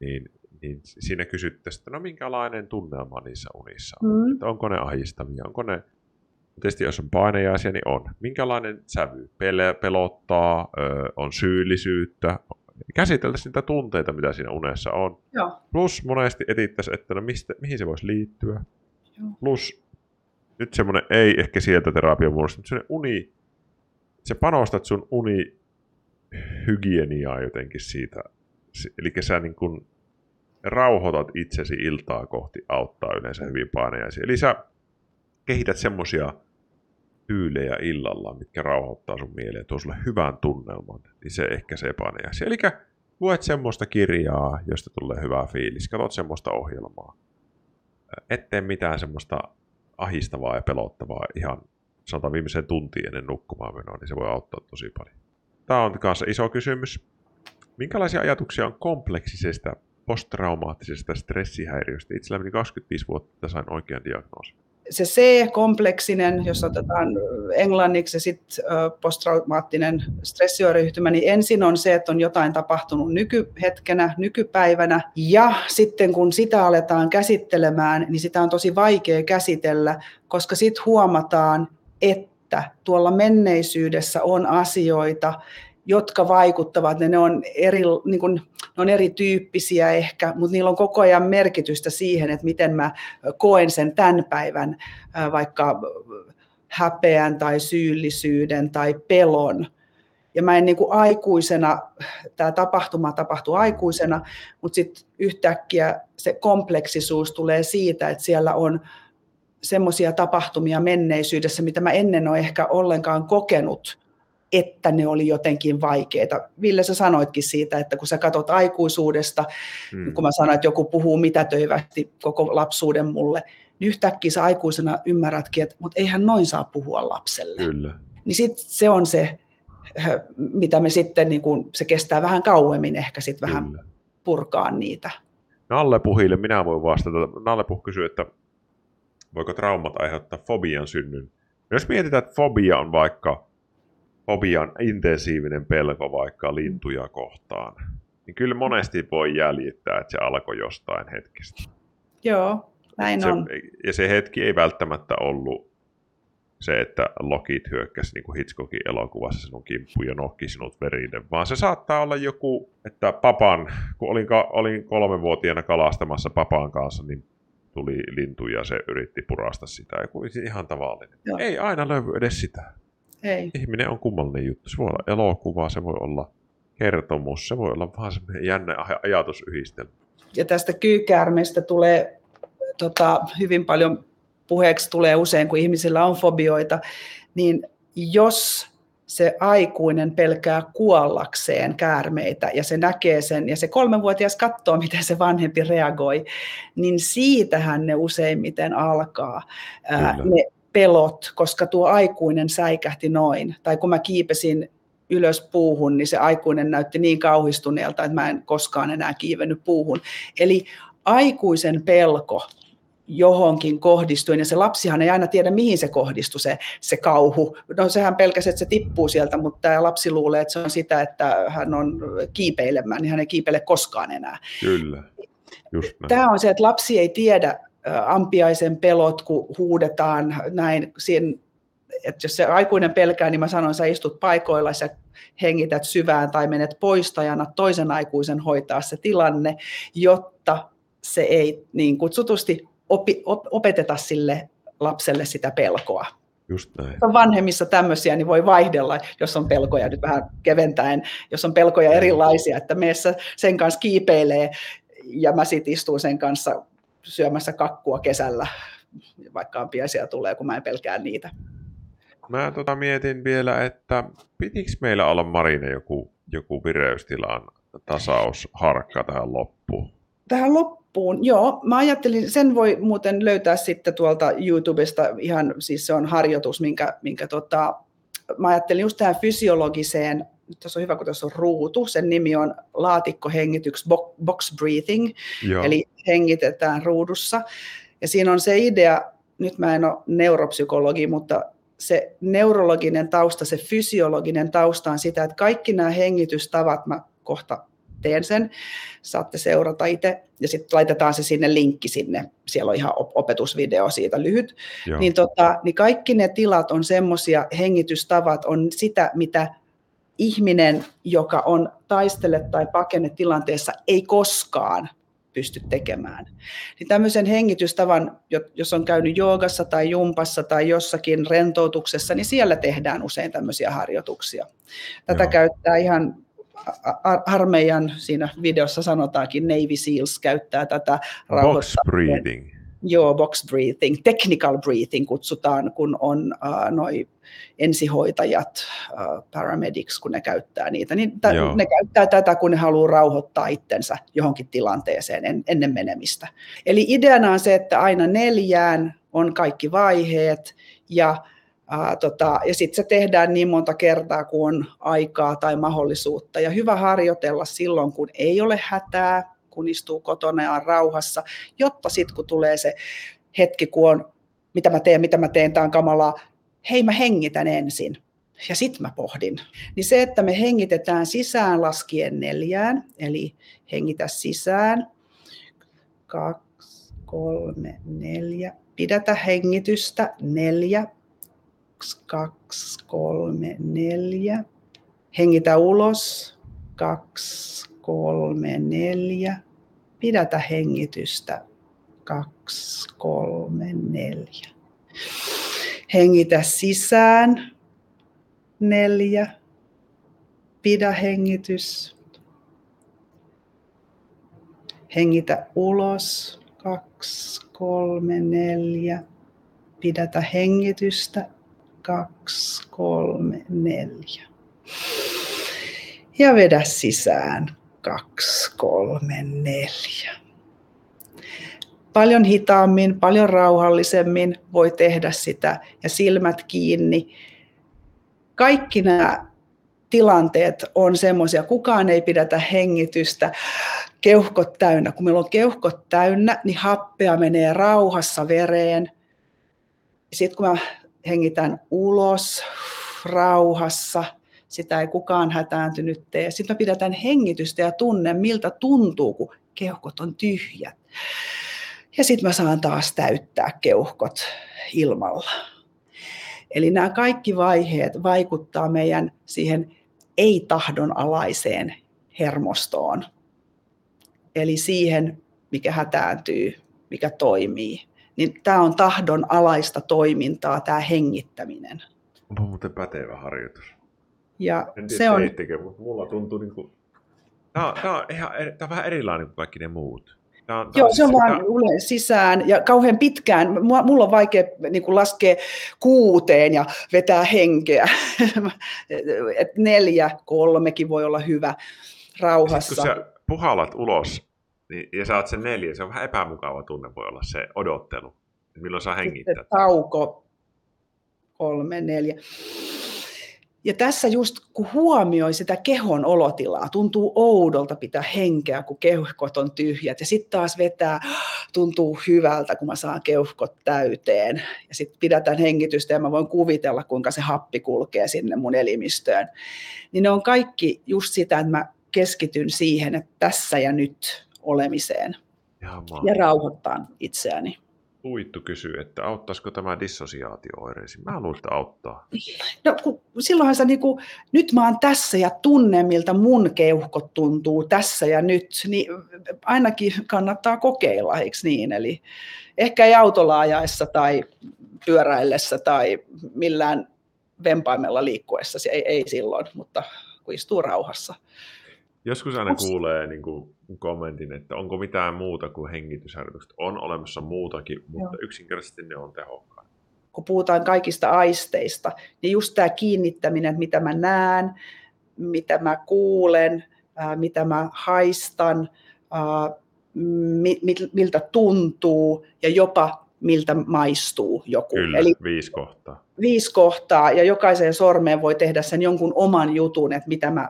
niin niin siinä kysyttäisiin, että no minkälainen tunnelma niissä unissa on. Mm. Että onko ne ahistavia, onko ne, tietysti jos on painejaisia, niin on. Minkälainen sävy? Pele, pelottaa, ö, on syyllisyyttä, käsiteltäisiin niitä tunteita, mitä siinä unessa on. Joo. Plus monesti etittäisiin, että no mistä, mihin se voisi liittyä. Joo. Plus nyt semmoinen, ei ehkä sieltä terapian muodosta, mutta semmoinen uni, se panostat sun uni hygieniaa jotenkin siitä. Eli sä niin kun rauhoitat itsesi iltaa kohti auttaa yleensä hyvin painejaisia. Eli sä kehität semmosia tyylejä illalla, mitkä rauhoittaa sun mieleen, tuo sulle hyvän tunnelman, niin se ehkä se painejaisia. Eli luet semmoista kirjaa, josta tulee hyvä fiilis, katsot semmoista ohjelmaa. Ettei mitään semmoista ahistavaa ja pelottavaa ihan sanotaan viimeiseen tuntiin ennen nukkumaan menoa, niin se voi auttaa tosi paljon. Tämä on kanssa iso kysymys. Minkälaisia ajatuksia on kompleksisesta posttraumaattisesta stressihäiriöstä. Itsellä meni 25 vuotta, että sain oikean diagnoosin. Se C-kompleksinen, jos otetaan englanniksi ja sitten posttraumaattinen stressioireyhtymä, niin ensin on se, että on jotain tapahtunut nykyhetkenä, nykypäivänä, ja sitten kun sitä aletaan käsittelemään, niin sitä on tosi vaikea käsitellä, koska sitten huomataan, että tuolla menneisyydessä on asioita, jotka vaikuttavat, ne, ne, on eri, niin kuin, ne on erityyppisiä ehkä, mutta niillä on koko ajan merkitystä siihen, että miten mä koen sen tämän päivän vaikka häpeän tai syyllisyyden tai pelon. Ja mä en niin kuin aikuisena, tämä tapahtuma tapahtuu aikuisena, mutta sitten yhtäkkiä se kompleksisuus tulee siitä, että siellä on semmoisia tapahtumia menneisyydessä, mitä mä ennen ole ehkä ollenkaan kokenut että ne oli jotenkin vaikeita. Ville, sä sanoitkin siitä, että kun sä katsot aikuisuudesta, hmm. kun mä sanoin, että joku puhuu mitätöivästi koko lapsuuden mulle, niin yhtäkkiä sä aikuisena ymmärrätkin, että mutta eihän noin saa puhua lapselle. Kyllä. Niin sit se on se, mitä me sitten, niin kun, se kestää vähän kauemmin ehkä sitten vähän purkaa niitä. Nalle Puhille minä voin vastata. Nalle Puh kysyy, että voiko traumat aiheuttaa fobian synnyn. Jos mietitään, että fobia on vaikka fobian intensiivinen pelko vaikka lintuja kohtaan, niin kyllä monesti voi jäljittää, että se alkoi jostain hetkestä. Joo, näin se, on. Ja se hetki ei välttämättä ollut se, että Lokit hyökkäsi niin kuin Hitchcockin elokuvassa sinun kimppuun ja nohki sinut verille, vaan se saattaa olla joku, että papan, kun olin, olin kolmenvuotiaana kalastamassa papan kanssa, niin tuli lintu ja se yritti purasta sitä. Ja kuin ihan tavallinen. Joo. Ei aina löydy edes sitä. Ei. Ihminen on kummallinen juttu. Se voi olla elokuva, se voi olla kertomus, se voi olla vaan semmoinen jännä ajatusyhdistelmä. Ja tästä kyykäärmeestä tulee tota, hyvin paljon puheeksi tulee usein, kun ihmisillä on fobioita, niin jos se aikuinen pelkää kuollakseen käärmeitä ja se näkee sen ja se kolmenvuotias katsoo, miten se vanhempi reagoi, niin siitähän ne useimmiten alkaa. Ää, ne pelot, koska tuo aikuinen säikähti noin. Tai kun mä kiipesin ylös puuhun, niin se aikuinen näytti niin kauhistuneelta, että mä en koskaan enää kiivennyt puuhun. Eli aikuisen pelko johonkin kohdistui, ja se lapsihan ei aina tiedä, mihin se kohdistui, se, se kauhu. No sehän pelkäsi, että se tippuu sieltä, mutta tämä lapsi luulee, että se on sitä, että hän on kiipeilemään, niin hän ei kiipeile koskaan enää. Kyllä. Just Tämä on se, että lapsi ei tiedä, ampiaisen pelot, kun huudetaan näin, siinä, että jos se aikuinen pelkää, niin mä sanon, sä istut paikoilla, sä hengität syvään tai menet poistajana toisen aikuisen hoitaa se tilanne, jotta se ei niin kutsutusti opi, op, opeteta sille lapselle sitä pelkoa. Just näin. On vanhemmissa tämmöisiä, niin voi vaihdella, jos on pelkoja nyt vähän keventäen, jos on pelkoja erilaisia, että meessä sen kanssa kiipeilee ja mä sitten istun sen kanssa syömässä kakkua kesällä, vaikka ampiaisia tulee, kun mä en pelkää niitä. Mä tota mietin vielä, että pitikö meillä olla Marine joku, joku vireystilan tasausharkka tähän loppuun? Tähän loppuun, joo. Mä ajattelin, sen voi muuten löytää sitten tuolta YouTubesta ihan, siis se on harjoitus, minkä, minkä tota, mä ajattelin just tähän fysiologiseen tässä on hyvä, kun tässä on ruutu, sen nimi on laatikkohengityks box breathing, Joo. eli hengitetään ruudussa. Ja siinä on se idea, nyt mä en ole neuropsykologi, mutta se neurologinen tausta, se fysiologinen tausta on sitä, että kaikki nämä hengitystavat, mä kohta teen sen, saatte seurata itse, ja sitten laitetaan se sinne linkki sinne, siellä on ihan opetusvideo siitä lyhyt, niin, tota, niin kaikki ne tilat on semmoisia, hengitystavat on sitä, mitä ihminen, joka on taistele- tai pakennetilanteessa, ei koskaan pysty tekemään. Niin tämmöisen hengitystavan, jos on käynyt joogassa tai jumpassa tai jossakin rentoutuksessa, niin siellä tehdään usein tämmöisiä harjoituksia. Tätä Joo. käyttää ihan armeijan, siinä videossa sanotaankin Navy Seals käyttää tätä Box breathing. Joo, box breathing, technical breathing kutsutaan, kun on uh, noi ensihoitajat, uh, paramedics, kun ne käyttää niitä. Niin t- ne käyttää tätä, kun ne haluaa rauhoittaa itsensä johonkin tilanteeseen en, ennen menemistä. Eli ideana on se, että aina neljään on kaikki vaiheet ja Ää, tota, ja sitten se tehdään niin monta kertaa, kun on aikaa tai mahdollisuutta. Ja hyvä harjoitella silloin, kun ei ole hätää, kun istuu kotona ja on rauhassa, jotta sitten kun tulee se hetki, kun on, mitä mä teen, mitä mä teen, tämä on kamalaa, hei mä hengitän ensin ja sitten mä pohdin. Niin se, että me hengitetään sisään laskien neljään, eli hengitä sisään, kaksi, kolme, neljä, pidätä hengitystä, neljä, kaksi, kolme, neljä, hengitä ulos, kaksi, kolme, neljä. Pidätä hengitystä. Kaksi, kolme, neljä. Hengitä sisään. Neljä. Pidä hengitys. Hengitä ulos. Kaksi, kolme, neljä. Pidätä hengitystä. Kaksi, kolme, neljä ja vedä sisään. Kaksi, kolme, neljä. Paljon hitaammin, paljon rauhallisemmin voi tehdä sitä ja silmät kiinni. Kaikki nämä tilanteet on semmoisia, kukaan ei pidätä hengitystä, keuhkot täynnä. Kun meillä on keuhkot täynnä, niin happea menee rauhassa vereen. Sitten kun mä hengitän ulos rauhassa – sitä ei kukaan hätääntynyt tee. Sitten mä pidätän hengitystä ja tunne, miltä tuntuu, kun keuhkot on tyhjät. Ja sitten mä saan taas täyttää keuhkot ilmalla. Eli nämä kaikki vaiheet vaikuttaa meidän siihen ei-tahdonalaiseen hermostoon. Eli siihen, mikä hätääntyy, mikä toimii. Niin tämä on tahdon alaista toimintaa, tämä hengittäminen. Onpa muuten pätevä harjoitus. Ja en tiedä, se on... Teittekö, mutta mulla tuntuu niin kuin... Tämä on, tämä on, ihan, tämä on vähän erilainen kuin kaikki ne muut. Tämä on, Joo, tämä se on vaan tämä... sisään ja kauhean pitkään. Mulla on vaikea niin kuin laskea kuuteen ja vetää henkeä. Et neljä, kolmekin voi olla hyvä rauhassa. Sitten kun sä puhallat ulos niin, ja saat sen neljä, se on vähän epämukava tunne voi olla se odottelu. Milloin saa hengittää? Sitten tauko, kolme, neljä. Ja tässä just kun huomioi sitä kehon olotilaa, tuntuu oudolta pitää henkeä, kun keuhkot on tyhjät. Ja sitten taas vetää, tuntuu hyvältä, kun mä saan keuhkot täyteen. Ja sitten pidätään hengitystä ja mä voin kuvitella, kuinka se happi kulkee sinne mun elimistöön. Niin ne on kaikki just sitä, että mä keskityn siihen, että tässä ja nyt olemiseen. Ja, ja rauhoittaa itseäni. Uittu kysyy, että auttaisiko tämä dissosiaatio-oireisiin. Mä luulen, että auttaa. No, kun, silloinhan sä niin kuin, nyt mä oon tässä ja tunne, miltä mun keuhkot tuntuu tässä ja nyt, niin ainakin kannattaa kokeilla, eikö niin? Eli ehkä ei autolla ajaessa tai pyöräillessä tai millään vempaimella liikkuessa, ei, ei silloin, mutta kun istuu rauhassa. Joskus aina Onks... kuulee niin kuin, kommentin, että onko mitään muuta kuin hengitysharjoitukset. On olemassa muutakin, mutta Joo. yksinkertaisesti ne on tehokkaita. kun puhutaan kaikista aisteista, niin just tämä kiinnittäminen, että mitä mä näen, mitä mä kuulen, mitä mä haistan, miltä tuntuu ja jopa miltä maistuu joku. Kyllä, Eli viisi kohtaa. Viisi kohtaa ja jokaiseen sormeen voi tehdä sen jonkun oman jutun, että mitä mä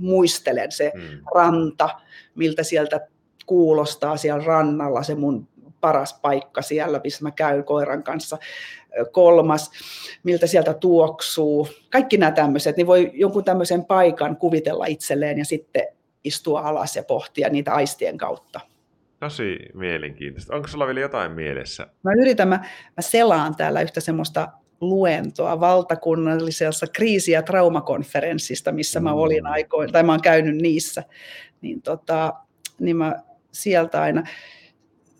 muistelen, se hmm. ranta, miltä sieltä kuulostaa siellä rannalla, se mun paras paikka siellä, missä mä käyn koiran kanssa. Kolmas, miltä sieltä tuoksuu. Kaikki nämä tämmöiset, niin voi jonkun tämmöisen paikan kuvitella itselleen ja sitten istua alas ja pohtia niitä aistien kautta. Tosi mielenkiintoista. Onko sulla vielä jotain mielessä? Mä yritän, mä, mä selaan täällä yhtä semmoista luentoa valtakunnallisessa kriisi- ja traumakonferenssista, missä mä olin mm. aikoin, tai mä oon käynyt niissä, niin, tota, niin mä sieltä aina...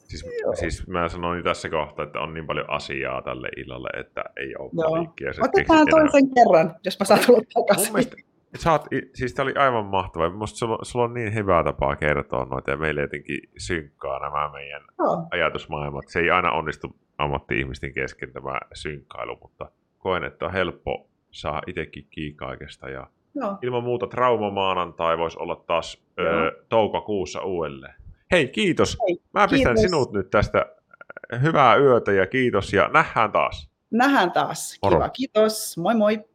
Siis, siis mä sanoin tässä kohtaa, että on niin paljon asiaa tälle illalle, että ei ole paniikkia. Otetaan toisen enää... kerran, jos mä saan tulla takaisin. Mun mielestä, Sä oot, siis tämä oli aivan mahtavaa. Musta sulla, sulla on niin hyvää tapaa kertoa noita ja meille jotenkin synkkaa nämä meidän no. ajatusmaailmat. Se ei aina onnistu ammatti-ihmisten kesken tämä synkkailu, mutta koen, että on helppo saa itsekin kiinni kaikesta. Ja no. Ilman muuta traumamaanantai voisi olla taas no. ö, toukokuussa uudelleen. Hei, kiitos. Hei, Mä pistän kiitos. sinut nyt tästä hyvää yötä ja kiitos ja nähdään taas. Nähdään taas. Kiva, Moro. kiitos. Moi moi.